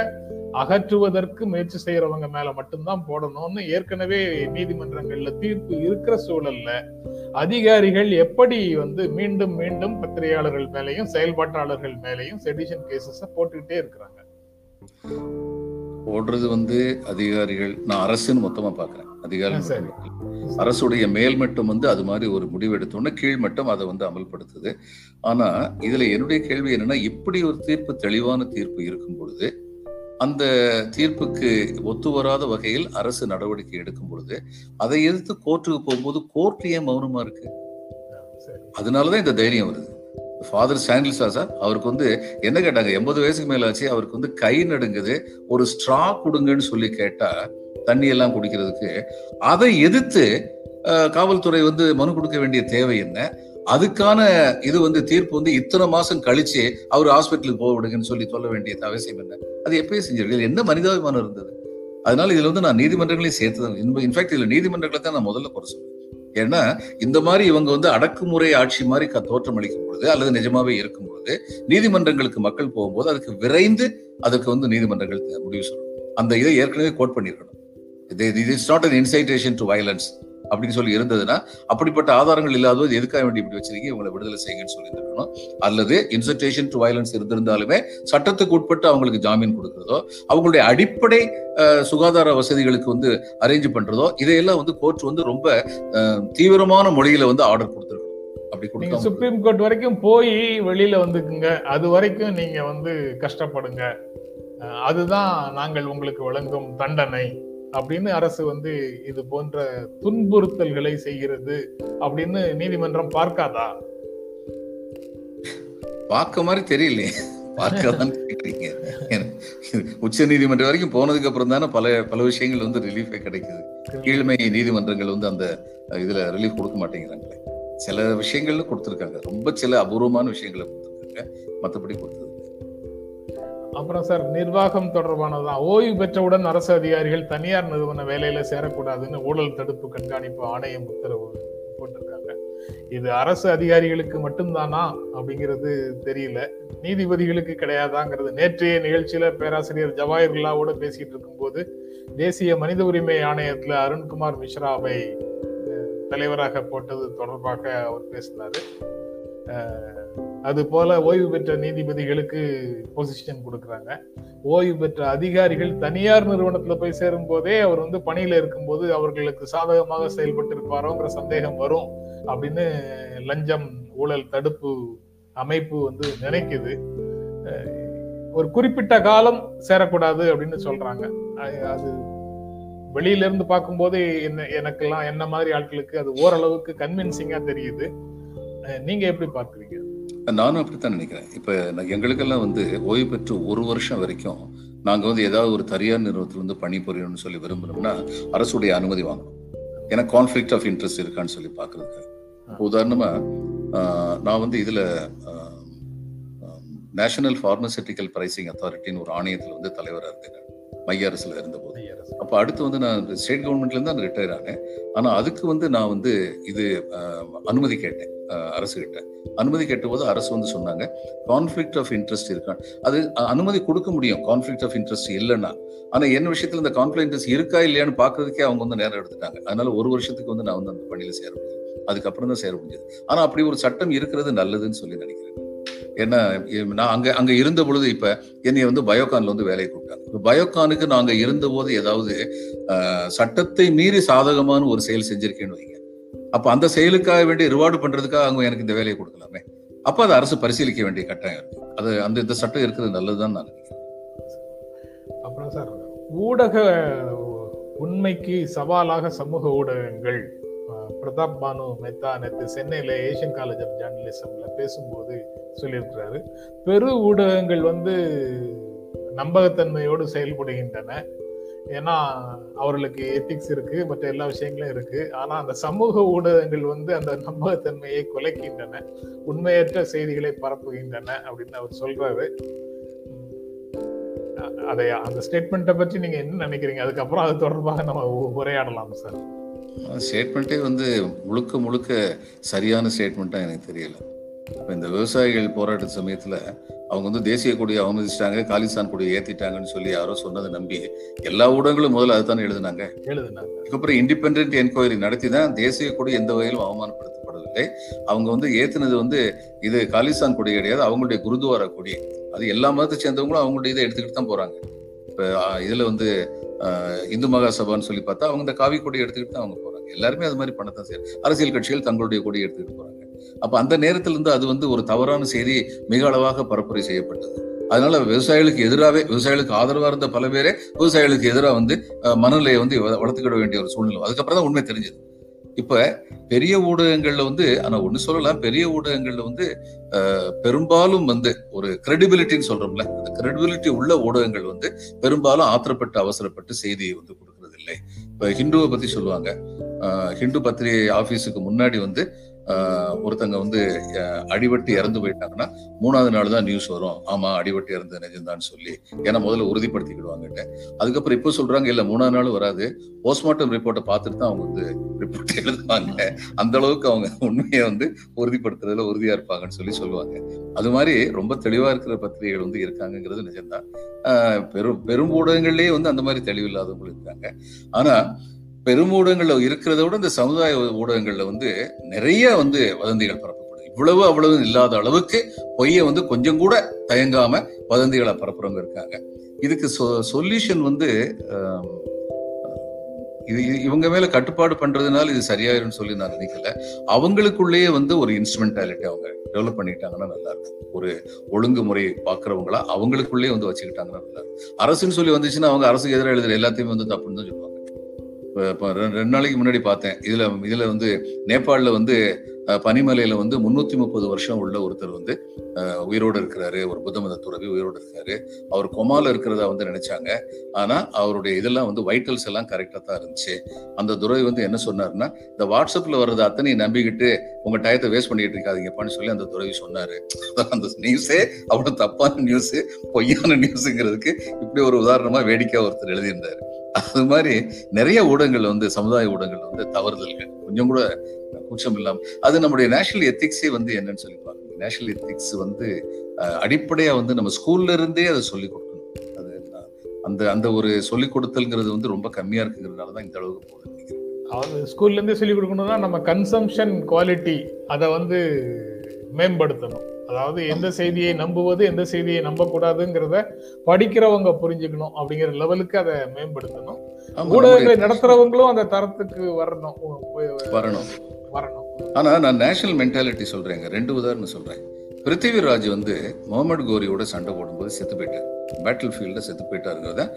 அகற்றுவதற்கு முயற்சி செய்யறவங்க மேல மட்டும்தான் போடணும்னு ஏற்கனவே நீதிமன்றங்கள்ல தீர்ப்பு இருக்கிற சூழல்ல அதிகாரிகள் எப்படி வந்து மீண்டும் மீண்டும் பத்திரிகையாளர்கள் மேலையும் செயல்பாட்டாளர்கள் மேலையும் செடிஷன் கேசஸ் போட்டுக்கிட்டே இருக்கிறாங்க. ஓடுறது வந்து அதிகாரிகள் நான் அரசுன்னு மொத்தமா பாக்குறேன் அதிகாரிகள். அரசுடைய மேல்மட்டம் வந்து அது மாதிரி ஒரு முடிவு எடுத்தோன்னே கீழ்மட்டம் அதை வந்து அமல்படுத்துது. ஆனா இதுல என்னுடைய கேள்வி என்னன்னா இப்படி ஒரு தீர்ப்பு தெளிவான தீர்ப்பு இருக்கும் பொழுது அந்த தீர்ப்புக்கு ஒத்து வராத வகையில் அரசு நடவடிக்கை எடுக்கும் பொழுது அதை எதிர்த்து கோர்ட்டுக்கு போகும்போது கோர்ட் ஏன் மௌனமா இருக்கு? அதனாலதான் இந்த தைரியம் வருது. ஃபாதர் சாண்டில்ஸா சார் அவருக்கு வந்து என்ன கேட்டாங்க? எண்பது வயசுக்கு மேல ஆச்சு அவருக்கு வந்து கை நடுங்குது ஒரு ஸ்ட்ரா கொடுங்கன்னு சொல்லி கேட்டா தண்ணி எல்லாம் குடிக்கிறதுக்கு. அதை எதிர்த்து காவல்துறை வந்து மனு கொடுக்க வேண்டிய தேவை என்ன? அதுக்கான இது வந்து தீர்ப்பு வந்து இத்தனை மாசம் கழிச்சு அவர் ஹாஸ்பிட்டலுக்கு போக விடுங்கன்னு சொல்லி சொல்ல வேண்டிய அவசியம் என்ன? அது எப்பயும் செஞ்சிருக்கு என்ன மனிதாபிமானம் இருந்தது? அதனால இதுல வந்து நான் நீதிமன்றங்களையும் சேர்த்து இன்ஃபேக்ட் இதுல நீதிமன்றங்களை தான் நான் முதல்ல குறை சொல்லுவேன் ஏன்னா இந்த மாதிரி இவங்க வந்து அடக்குமுறை ஆட்சி மாதிரி க- தோற்றம் அளிக்கும் பொழுது அல்லது நிஜமாவே இருக்கும் பொழுது நீதிமன்றங்களுக்கு மக்கள் போகும்போது அதுக்கு விரைந்து அதுக்கு வந்து நீதிமன்றங்கள் முடிவு சொல்லணும் அந்த இதை ஏற்கனவே கோட் பண்ணிருக்கணும் it is not an incitation to violence அப்படின்னு சொல்லி இருந்ததுன்னா அப்படிப்பட்ட ஆதாரங்கள் இல்லாதது எதுக்காக வேண்டி இப்படி வச்சிருக்கீங்க? இவங்களை விடுதலை செய்யுங்கன்னு சொல்லி இருக்கணும் அல்லது இன்சைட்டேஷன் டு வயலன்ஸ் இருந்திருந்தாலுமே சட்டத்துக்கு உட்பட்டு அவங்களுக்கு ஜாமீன் கொடுக்கறதோ அவங்களுடைய அடிப்படை சுகாதார வசதிகளுக்கு வந்து அரேஞ்ச் பண்றதோ இதையெல்லாம் வந்து கோர்ட் வந்து ரொம்ப தீவிரமான மொழியில வந்து ஆர்டர் கொடுத்துருக்கணும். அப்படி சுப்ரீம் கோர்ட் வரைக்கும் போய் வெளியில வந்துக்குங்க. அது வரைக்கும் நீங்க வந்து கஷ்டப்படுங்க. அதுதான் நாங்கள் உங்களுக்கு வழங்கும் தண்டனை. அப்படின்னு அரசு வந்து இது போன்ற துன்புறுத்தல்களை செய்கிறது அப்படின்னு நீதிமன்றம் பார்க்காதா? பார்க்க மாதிரி தெரியலையே. பார்க்க கேக்குறீங்க. உச்ச நீதிமன்றம் வரைக்கும் போனதுக்கு அப்புறம் தானே பல பல விஷயங்கள் வந்து ரிலீஃபே கிடைக்குது. கீழ்மை நீதிமன்றங்கள் வந்து அந்த இதுல ரிலீஃப் கொடுக்க மாட்டேங்கிறாங்களே. சில விஷயங்கள்ல கொடுத்துருக்காங்க. ரொம்ப சில அபூர்வமான விஷயங்களை கொடுத்துருக்காங்க. மற்றபடி கொடுத்தது அப்புறம் சார் நிர்வாகம் தொடர்பானதான் ஓய்வு பெற்றவுடன் அரசு அதிகாரிகள் தனியார் நிறுவன வேலையில சேரக்கூடாதுன்னு ஊழல் தடுப்பு கண்காணிப்பு ஆணையம் உத்தரவு போட்டிருக்காங்க. இது அரசு அதிகாரிகளுக்கு மட்டும்தானா அப்படிங்கிறது தெரியல. நீதிபதிகளுக்கு கிடையாதாங்கிறது. நேற்றைய நிகழ்ச்சியில பேராசிரியர் ஜவாஹிர்லாவோட பேசிட்டு இருக்கும்போது தேசிய மனித உரிமை ஆணையத்துல அருண்குமார் மிஸ்ராவை தலைவராக போட்டது தொடர்பாக அவர் பேசினாரு. அது போல ஓய்வு பெற்ற நீதிபதிகளுக்கு பொசிஷன் கொடுக்குறாங்க. ஓய்வு பெற்ற அதிகாரிகள் தனியார் நிறுவனத்துல போய் சேரும் போதே அவர் வந்து பணியில இருக்கும்போது அவர்களுக்கு சாதகமாக செயல்பட்டு இருப்பாரோங்கிற சந்தேகம் வரும் அப்படின்னு லஞ்சம் ஊழல் தடுப்பு அமைப்பு வந்து நினைக்குது. ஒரு குறிப்பிட்ட காலம் சேரக்கூடாது அப்படின்னு சொல்றாங்க. அது- வெளியில இருந்து பார்க்கும்போது என்ன எனக்கெல்லாம் என்ன மாதிரி ஆட்களுக்கு அது ஓரளவுக்கு கன்வின்சிங்கா தெரியுது. நீங்க எப்படி பார்க்குறீங்க? நானும் அப்படித்தான் நினைக்கிறேன். இப்ப எங்களுக்கெல்லாம் வந்து ஓய்வு பெற்று ஒரு வருஷம் வரைக்கும் நாங்க வந்து ஏதாவது ஒரு தனியார் நிறுவனத்துல வந்து பணிபுரியணும்னு சொல்லி விரும்புறோம்னா அரசுடைய அனுமதி வாங்கணும். ஏன்னா கான்ஃபிளிக்ட் ஆஃப் இன்ட்ரெஸ்ட் இருக்கான்னு சொல்லி பாக்குறதுக்கு இப்ப உதாரணமா ஆஹ், நான் வந்து இதுல நேஷனல் ஃபார்மசூட்டிக்கல் பிரைசிங் அத்தாரிட்டின்னு ஒரு ஆணையத்துல வந்து தலைவராக இருந்தேன். மைய அரசுல இருந்தபோது அப்ப அடுத்து வந்து நான் ஸ்டேட் கவர்மெண்ட்ல இருந்து ரிட்டையர் ஆனேன். ஆனா அதுக்கு வந்து நான் வந்து இது அனுமதி கேட்டேன் ஆஹ், அரசு கிட்ட அனுமதி கேட்டபோது அரசு வந்து சொன்னாங்க கான்ஃபிளிக்ட் ஆஃப் இன்ட்ரெஸ்ட் இருக்கான் அது அனுமதி கொடுக்க முடியும். கான்ஃபிளிக்ட் ஆஃப் இன்ட்ரெஸ்ட் இல்லைன்னா. ஆனா என்ன விஷயத்துல இந்த கான்ஃபிளிக் இன்ட்ரெஸ்ட் இருக்கா இல்லையான்னு பாக்குறதுக்கே அவங்க வந்து நேரம் எடுத்துட்டாங்க. அதனால ஒரு வருஷத்துக்கு வந்து நான் வந்து அந்த பணியில சேர முடியாது அதுக்கப்புறம் தான் சேர முடிஞ்சது. ஆனா அப்படி ஒரு சட்டம் இருக்கிறது நல்லதுன்னு சொல்லி நினைக்கிறேன். ஏன்னா நான் அங்க அங்க இருந்த பொழுது இப்ப என்னைய வந்து பயோகான்ல வந்து வேலையை கூப்பிட்டாங்க. இப்ப பயோகானுக்கு நாங்க இருந்த போது ஏதாவது சட்டத்தை மீறி சாதகமான ஒரு செயல் செஞ்சிருக்கேன்னு வைங்க. அப்ப அந்த செயலுக்காக வேண்டி ரிவார்டு பண்றதுக்காக அவங்க எனக்கு இந்த வேலையை கொடுக்கலாமே. அப்ப அதை அரசு பரிசீலிக்க வேண்டிய கட்டாயம் இருக்கு. அது அந்த இந்த சட்டம் இருக்கிறது நல்லதுதான் நான் நினைக்கிறேன். அப்புறம் சார் ஊடக உண்மைக்கு சவாலாக சமூக ஊடகங்கள் பிரதாப் பானு மெத்தா நேற்று சென்னையில ஏசியன் காலேஜ் ஆஃப் ஜேர்னலிசம்ல பேசும்போது சொல்லியிருக்கிறாரு. பெரு ஊடகங்கள் வந்து நம்பகத்தன்மையோடு செயல்படுகின்றன. ஏன்னா அவர்களுக்கு எத்திக்ஸ் இருக்கு மற்ற எல்லா விஷயங்களும் இருக்கு. ஆனா அந்த சமூக ஊடகங்கள் வந்து அந்த நம்பகத்தன்மையை குலைக்கின்றன. உண்மையற்ற செய்திகளை பரப்புகின்றன அப்படின்னு அவர் சொல்றாரு. அதை அந்த ஸ்டேட்மெண்ட்டை பற்றி நீங்க என்ன நினைக்கிறீங்க? அதுக்கப்புறம் அது தொடர்பாக நம்ம உரையாடலாம் சார். ஸ்டேட்மெண்ட்டே வந்து முழுக்க முழுக்க சரியான ஸ்டேட்மெண்ட்டாக எனக்கு தெரியல. இப்போ இந்த விவசாயிகள் போராட்ட சமயத்தில் அவங்க வந்து தேசிய கொடியை அவமதிச்சிட்டாங்க காலிஸ்தான் கொடியை ஏற்றிட்டாங்கன்னு சொல்லி யாரோ சொன்னதை நம்பி எல்லா ஊடகங்களும் முதல்ல அதுதானே எழுதுனாங்க. எழுதுனாங்க. அதுக்கப்புறம் இண்டிபெண்ட் என்கொயரி நடத்தி தான் தேசிய கொடி எந்த வகையிலும் அவமானப்படுத்தப்படவில்லை. அவங்க வந்து ஏத்துனது வந்து இது காலிஸ்தான் கொடி கிடையாது அவங்களுடைய குருதுவாரா கொடி. அது எல்லா மதத்தை சேர்ந்தவங்களும் அவங்களுடைய இதை எடுத்துக்கிட்டு தான் போறாங்க. இப்ப இதுல வந்து இந்து மகாசபான்னு சொல்லி பார்த்தா அவங்க இந்த காவி கொடி எடுத்துக்கிட்டு தான் அவங்க போறாங்க. எல்லாருமே அது மாதிரி பண்ணத்தான் செய்யும் அரசியல் கட்சிகள் தங்களுடைய கொடி எடுத்துக்கிட்டு போறாங்க. அப்ப அந்த நேரத்துல இருந்து அது வந்து ஒரு தவறான செய்தி மிக அளவாக பரப்புரை செய்யப்பட்டது. அதனால விவசாயிகளுக்கு எதிராகவே விவசாயிகளுக்கு ஆதரவா இருந்த பல பேரே விவசாயிகளுக்கு எதிராக வந்து மனநிலையை வந்து வளர்த்துக்கிட வேண்டிய ஒரு சூழ்நிலை. அதுக்கப்புறம் தான் உண்மை தெரிஞ்சது. இப்ப பெரிய ஊடகங்கள்ல வந்து ஆனா ஒண்ணு சொல்லலாம் பெரிய ஊடகங்கள்ல வந்து பெரும்பாலும் வந்து ஒரு கிரெடிபிலிட்டின்னு சொல்றோம்ல அந்த கிரெடிபிலிட்டி உள்ள ஊடகங்கள் வந்து பெரும்பாலும் ஆத்திரப்பட்டு அவசரப்பட்டு செய்தியை வந்து கொடுக்கறது இல்லை இப்ப ஹிந்துவை பத்தி சொல்லுவாங்க. ஹிந்து பத்திரிகை ஆபீஸுக்கு முன்னாடி வந்து ஒருத்தங்க வந்து அடிபட்டு இறந்து போயிட்டாங்கன்னா மூணாவது நாள் தான் நியூஸ் வரும். ஆமா அடிபட்டு இறந்து நிஜம்தான்னு சொல்லி. ஏன்னா முதல்ல உறுதிப்படுத்திக்கிடுவாங்க அதுக்கப்புறம் இப்போ சொல்றாங்க இல்ல மூணாவது நாள் வராது. போஸ்ட்மார்ட்டம் ரிப்போர்ட்டை பார்த்துட்டு தான் அவங்க வந்து ரிப்போர்ட் எழுதுவாங்க. அந்த அளவுக்கு அவங்க உண்மையை வந்து உறுதிப்படுத்துறதுல உறுதியா இருப்பாங்கன்னு சொல்லி சொல்லுவாங்க. அது மாதிரி ரொம்ப தெளிவா இருக்கிற பத்திரிகைகள் வந்து இருக்காங்கங்கிறது நிஜம்தான். ஆஹ் பெரும் பெரும் ஊடகங்கள்லயே வந்து அந்த மாதிரி தெளிவில்லாதவங்களும் இருக்காங்க. ஆனா பெரும் ஊடகங்கள்ல இருக்கிறத விட இந்த சமுதாய ஊடகங்கள்ல வந்து நிறைய வந்து வதந்திகள் பரப்பப்படுது. இவ்வளவு அவ்வளவு இல்லாத அளவுக்கு பொய்யை வந்து கொஞ்சம் கூட தயங்காம வதந்திகளை பரப்புறவங்க இருக்காங்க. இதுக்கு சொல்யூஷன் வந்து இது இவங்க மேல கட்டுப்பாடு பண்றதுனால இது சரியாயிரும்னு சொல்லி நான் நினைக்கல. அவங்களுக்குள்ளேயே வந்து ஒரு இன்ஸ்ட்ருமெண்டாலிட்டி அவங்க டெவலப் பண்ணிட்டாங்கன்னா நல்லா இருக்கும். ஒரு ஒழுங்குமுறை பாக்குறவங்களா அவங்களுக்குள்ளேயே வந்து வச்சுக்கிட்டாங்கன்னா நல்லா இருக்கும். அரசுன்னு சொல்லி வந்துச்சுன்னா அவங்க அரசுக்கு எதிராக எழுதுற எல்லாத்தையுமே வந்து தப்புன்னு தான் சொல்லுவாங்க. ரெண்டு ரெண்டு நாளைக்கு முன்னாடி பார்த்தேன். இதுல இதுல வந்து நேபாளில் வந்து பனிமலையில் பனிமலையில வந்து முன்னூத்தி முப்பது வருஷம் உள்ள ஒருத்தர் வந்து உயிரோடு இருக்கிறாரு. ஒரு புத்த மத துறவி உயிரோடு இருக்காரு. அவர் கொமால இருக்கிறதா வந்து நினைச்சாங்க. ஆனா அவருடைய இதெல்லாம் வந்து வைட்டல்ஸ் எல்லாம் கரெக்டா தான் இருந்துச்சு. அந்த துறவி வந்து என்ன சொன்னாருன்னா இந்த வாட்ஸ்அப்ல வர்றது அத்தனை நம்பிக்கிட்டு உங்க டயத்தை வேஸ்ட் பண்ணிட்டு இருக்காதீங்கப்பான்னு சொல்லி அந்த துறவி சொன்னாரு. அந்த நியூஸே அவ்வளவு தப்பான நியூஸ் பொய்யான நியூஸுங்கிறதுக்கு இப்படி ஒரு உதாரணமா வேடிக்கை ஒருத்தர் எழுதியிருந்தாரு. அது மாதிரி நிறைய ஊடகங்கள் வந்து சமுதாய ஊடகங்கள் வந்து தவறுதல்கள். கொஞ்சம் கூட கூச்சம் இல்லாம அது நம்முடைய நேஷனல் எத்திக்ஸே வந்து என்னன்னு சொல்லி பாருங்க நேஷனல் எத்திக்ஸ் வந்து அடிப்படையா வந்து நம்ம ஸ்கூல்ல இருந்தே அதை சொல்லிக் கொடுக்கணும். அது அந்த அந்த ஒரு சொல்லிக் கொடுத்தல்ங்கிறது வந்து ரொம்ப கம்மியா இருக்குங்கிறதுனால தான் இந்த அளவுக்கு போகுது நினைக்கிறேன். அதாவது ஸ்கூல்ல இருந்தே சொல்லி கொடுக்கணும்னா நம்ம கன்சம்ஷன் குவாலிட்டி அதை வந்து மேம்படுத்தணும். அதாவது எந்த செய்தியை நம்புவது எந்த செய்தியை நம்பக்கூடாதுங்கிறத படிக்கிறவங்க புரிஞ்சுக்கணும் அப்படிங்கிற லெவலுக்கு அதை மேம்படுத்தணும். ஊடகங்களை நடத்துறவங்களும் அந்த தரத்துக்கு வரணும். வரணும். வரணும். ஆனா நான் நேஷனல் மென்டாலிட்டி சொல்றேங்க. ரெண்டு உதாரணம் சொல்றேன். பிருத்திவிராஜ் வந்து முகமது கோரியோட சண்டை போடும்போது செத்து போயிட்டார். பேட்டில் ஃபீல்ட்ல செத்து போயிட்டாருங்கிறத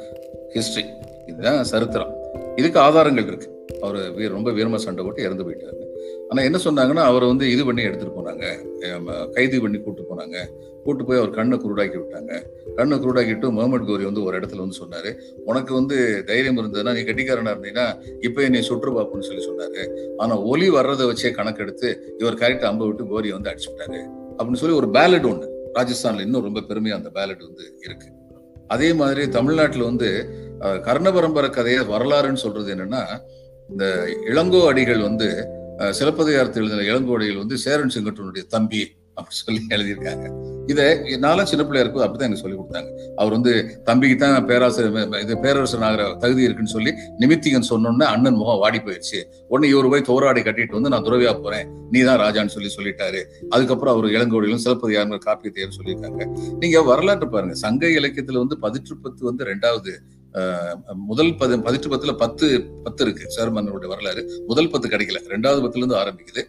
ஹிஸ்டரி இதுதான் சரித்திரம். இதுக்கு ஆதாரங்கள் இருக்கு. அவர் வீர ரொம்ப வீரமா சண்டை போட்டு இறந்து போயிட்டாரு. ஆனா என்ன சொன்னாங்கன்னா அவரை வந்து இது பண்ணி எடுத்துட்டு போனாங்க. கைது பண்ணி கூட்டு போனாங்க. கூட்டு போய் அவர் கண்ணை குருடாக்கி விட்டாங்க. கண்ணை குருடாக்கிட்டு முகமது கோரி வந்து ஒரு இடத்துல வந்து சொன்னாரு. உனக்கு வந்து தைரியம் இருந்ததுன்னா நீ கட்டிக்காரனா இருந்தீங்கன்னா இப்போ என்னை சுற்று பாப்புன்னு சொல்லி சொன்னாரு. ஆனா ஒலி வர்றதை வச்சே கணக்கெடுத்து இவர் கரெக்ட் அம்ப விட்டு கோரியை வந்து அடிச்சுட்டாரு. அப்படின்னு சொல்லி ஒரு பேலட் ஒண்ணு. ராஜஸ்தான்ல இன்னும் ரொம்ப பெருமையா அந்த பேலட் வந்து இருக்கு. அதே மாதிரி தமிழ்நாட்டில் வந்து கர்ணபரம்பரை கர்ண பரம்பரை கதையை வரலாறுன்னு சொல்றது என்னன்னா இந்த இளங்கோ அடிகள் வந்து சிலப்பதிகாரத்தில் எழுதின இளங்கோ அடிகள் வந்து சேரன் செங்கட்டனுடைய தம்பி. அப்படின்னு சொல்லி எழுதியிருக்காங்க. இதை என்னால சின்ன பிள்ளையா இருக்கும் அப்படிதான் எனக்கு சொல்லி கொடுத்தாங்க. அவர் வந்து தம்பிக்கு தான் பேராசிரியர் இது பேரரசன் ஆகிற தகுதி இருக்குன்னு சொல்லி நிமித்திகன் சொன்னோன்னே அண்ணன் முகம் வாடி போயிடுச்சு உடனே இவர் போய் தோராடி கட்டிட்டு வந்து நான் துறவியா போறேன். நீ தான் ராஜான்னு சொல்லி சொல்லிட்டாரு. அதுக்கப்புறம் அவர் இளங்கோடியிலும் சிலப்பதிகாரங்கள் காப்பி தேர்வு சொல்லியிருக்காங்க. நீங்க வரலாற்று பாருங்க. சங்க இலக்கியத்துல வந்து பதிற்றுப்பத்து வந்து ரெண்டாவது முதல் பது பதிட்டு பத்துல பத்து பத்து இருக்கு. சேர்மன்னருடைய வரலாறு. முதல் பத்து கிடைக்கல. ரெண்டாவது பத்துல இருந்து ஆரம்பிக்குது.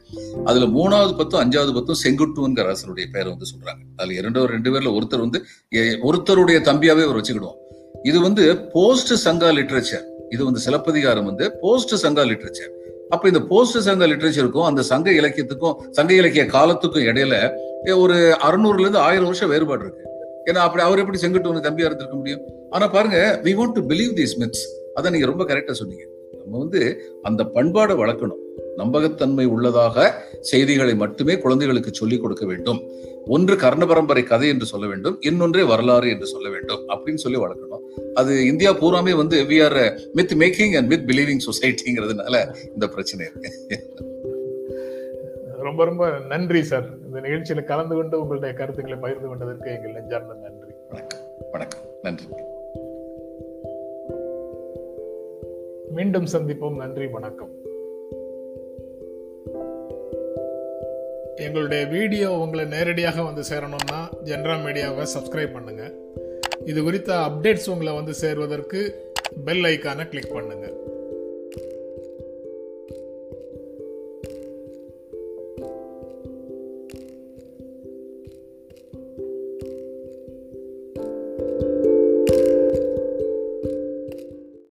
அதுல மூணாவது பத்தும் அஞ்சாவது பத்தும் செங்குட்டுங்கிற அரசனுடைய பேரை வந்து சொல்றாங்க. அதுல இரண்டோ ரெண்டு பேர்ல ஒருத்தர் வந்து ஒருத்தருடைய தம்பியாவே அவர் வச்சுக்கிடுவோம். இது வந்து போஸ்ட் சங்கா லிட்ரேச்சர் இது வந்து சிலப்பதிகாரம் வந்து போஸ்ட் சங்கா லிட்ரேச்சர் அப்ப இந்த போஸ்ட் சங்க லிட்ரேச்சருக்கும் அந்த சங்க இலக்கியத்துக்கும் சங்க இலக்கிய காலத்துக்கும் இடையில ஒரு அறுநூறுல இருந்து ஆயிரம் வருஷம் வேறுபாடு இருக்கு. ஏன்னா அப்படி அவர் எப்படி செங்குட்டு தம்பியா இருந்திருக்க முடியும்? ஆனா பாருங்க we want to believe these myths அதான் நீங்க ரொம்ப கரெக்டா சொன்னீங்க. நம்ம வந்து அந்த பண்பாடை வளர்க்கணும். நம்பகத்தன்மை உள்ளதாக செய்திகளை மட்டுமே குழந்தைகளுக்கு சொல்லிக் கொடுக்க வேண்டும். ஒன்று கர்ண பரம்பரை கதை என்று சொல்ல வேண்டும். இன்னொன்றே வரலாறு என்று சொல்ல வேண்டும். அப்படின்னு சொல்லி வளர்க்கணும். அது இந்தியா பூராமே வந்து we are myth making and myth believing சொசைட்டிங்கிறதுனால இந்த பிரச்சனை இருக்கு. ரொம்ப ரொம்ப நன்றி சார். இந்த நிகழ்ச்சியில கலந்து கொண்டு உங்களுடைய கருத்துக்களை பகிர்ந்து கொண்டதற்கு எங்கள் நெஞ்சார்ந்த நன்றி. வணக்கம். வணக்கம். நன்றி. மீண்டும் சந்திப்போம். நன்றி வணக்கம். எங்களுடைய வீடியோ உங்களை நேரடியாக வந்து சேரணும்னா ஜென்ரா மீடியாவை சப்ஸ்கிரைப் பண்ணுங்க. இது குறித்த அப்டேட்ஸ் உங்களை வந்து சேர்வதற்கு பெல் ஐக்கானை கிளிக் பண்ணுங்க.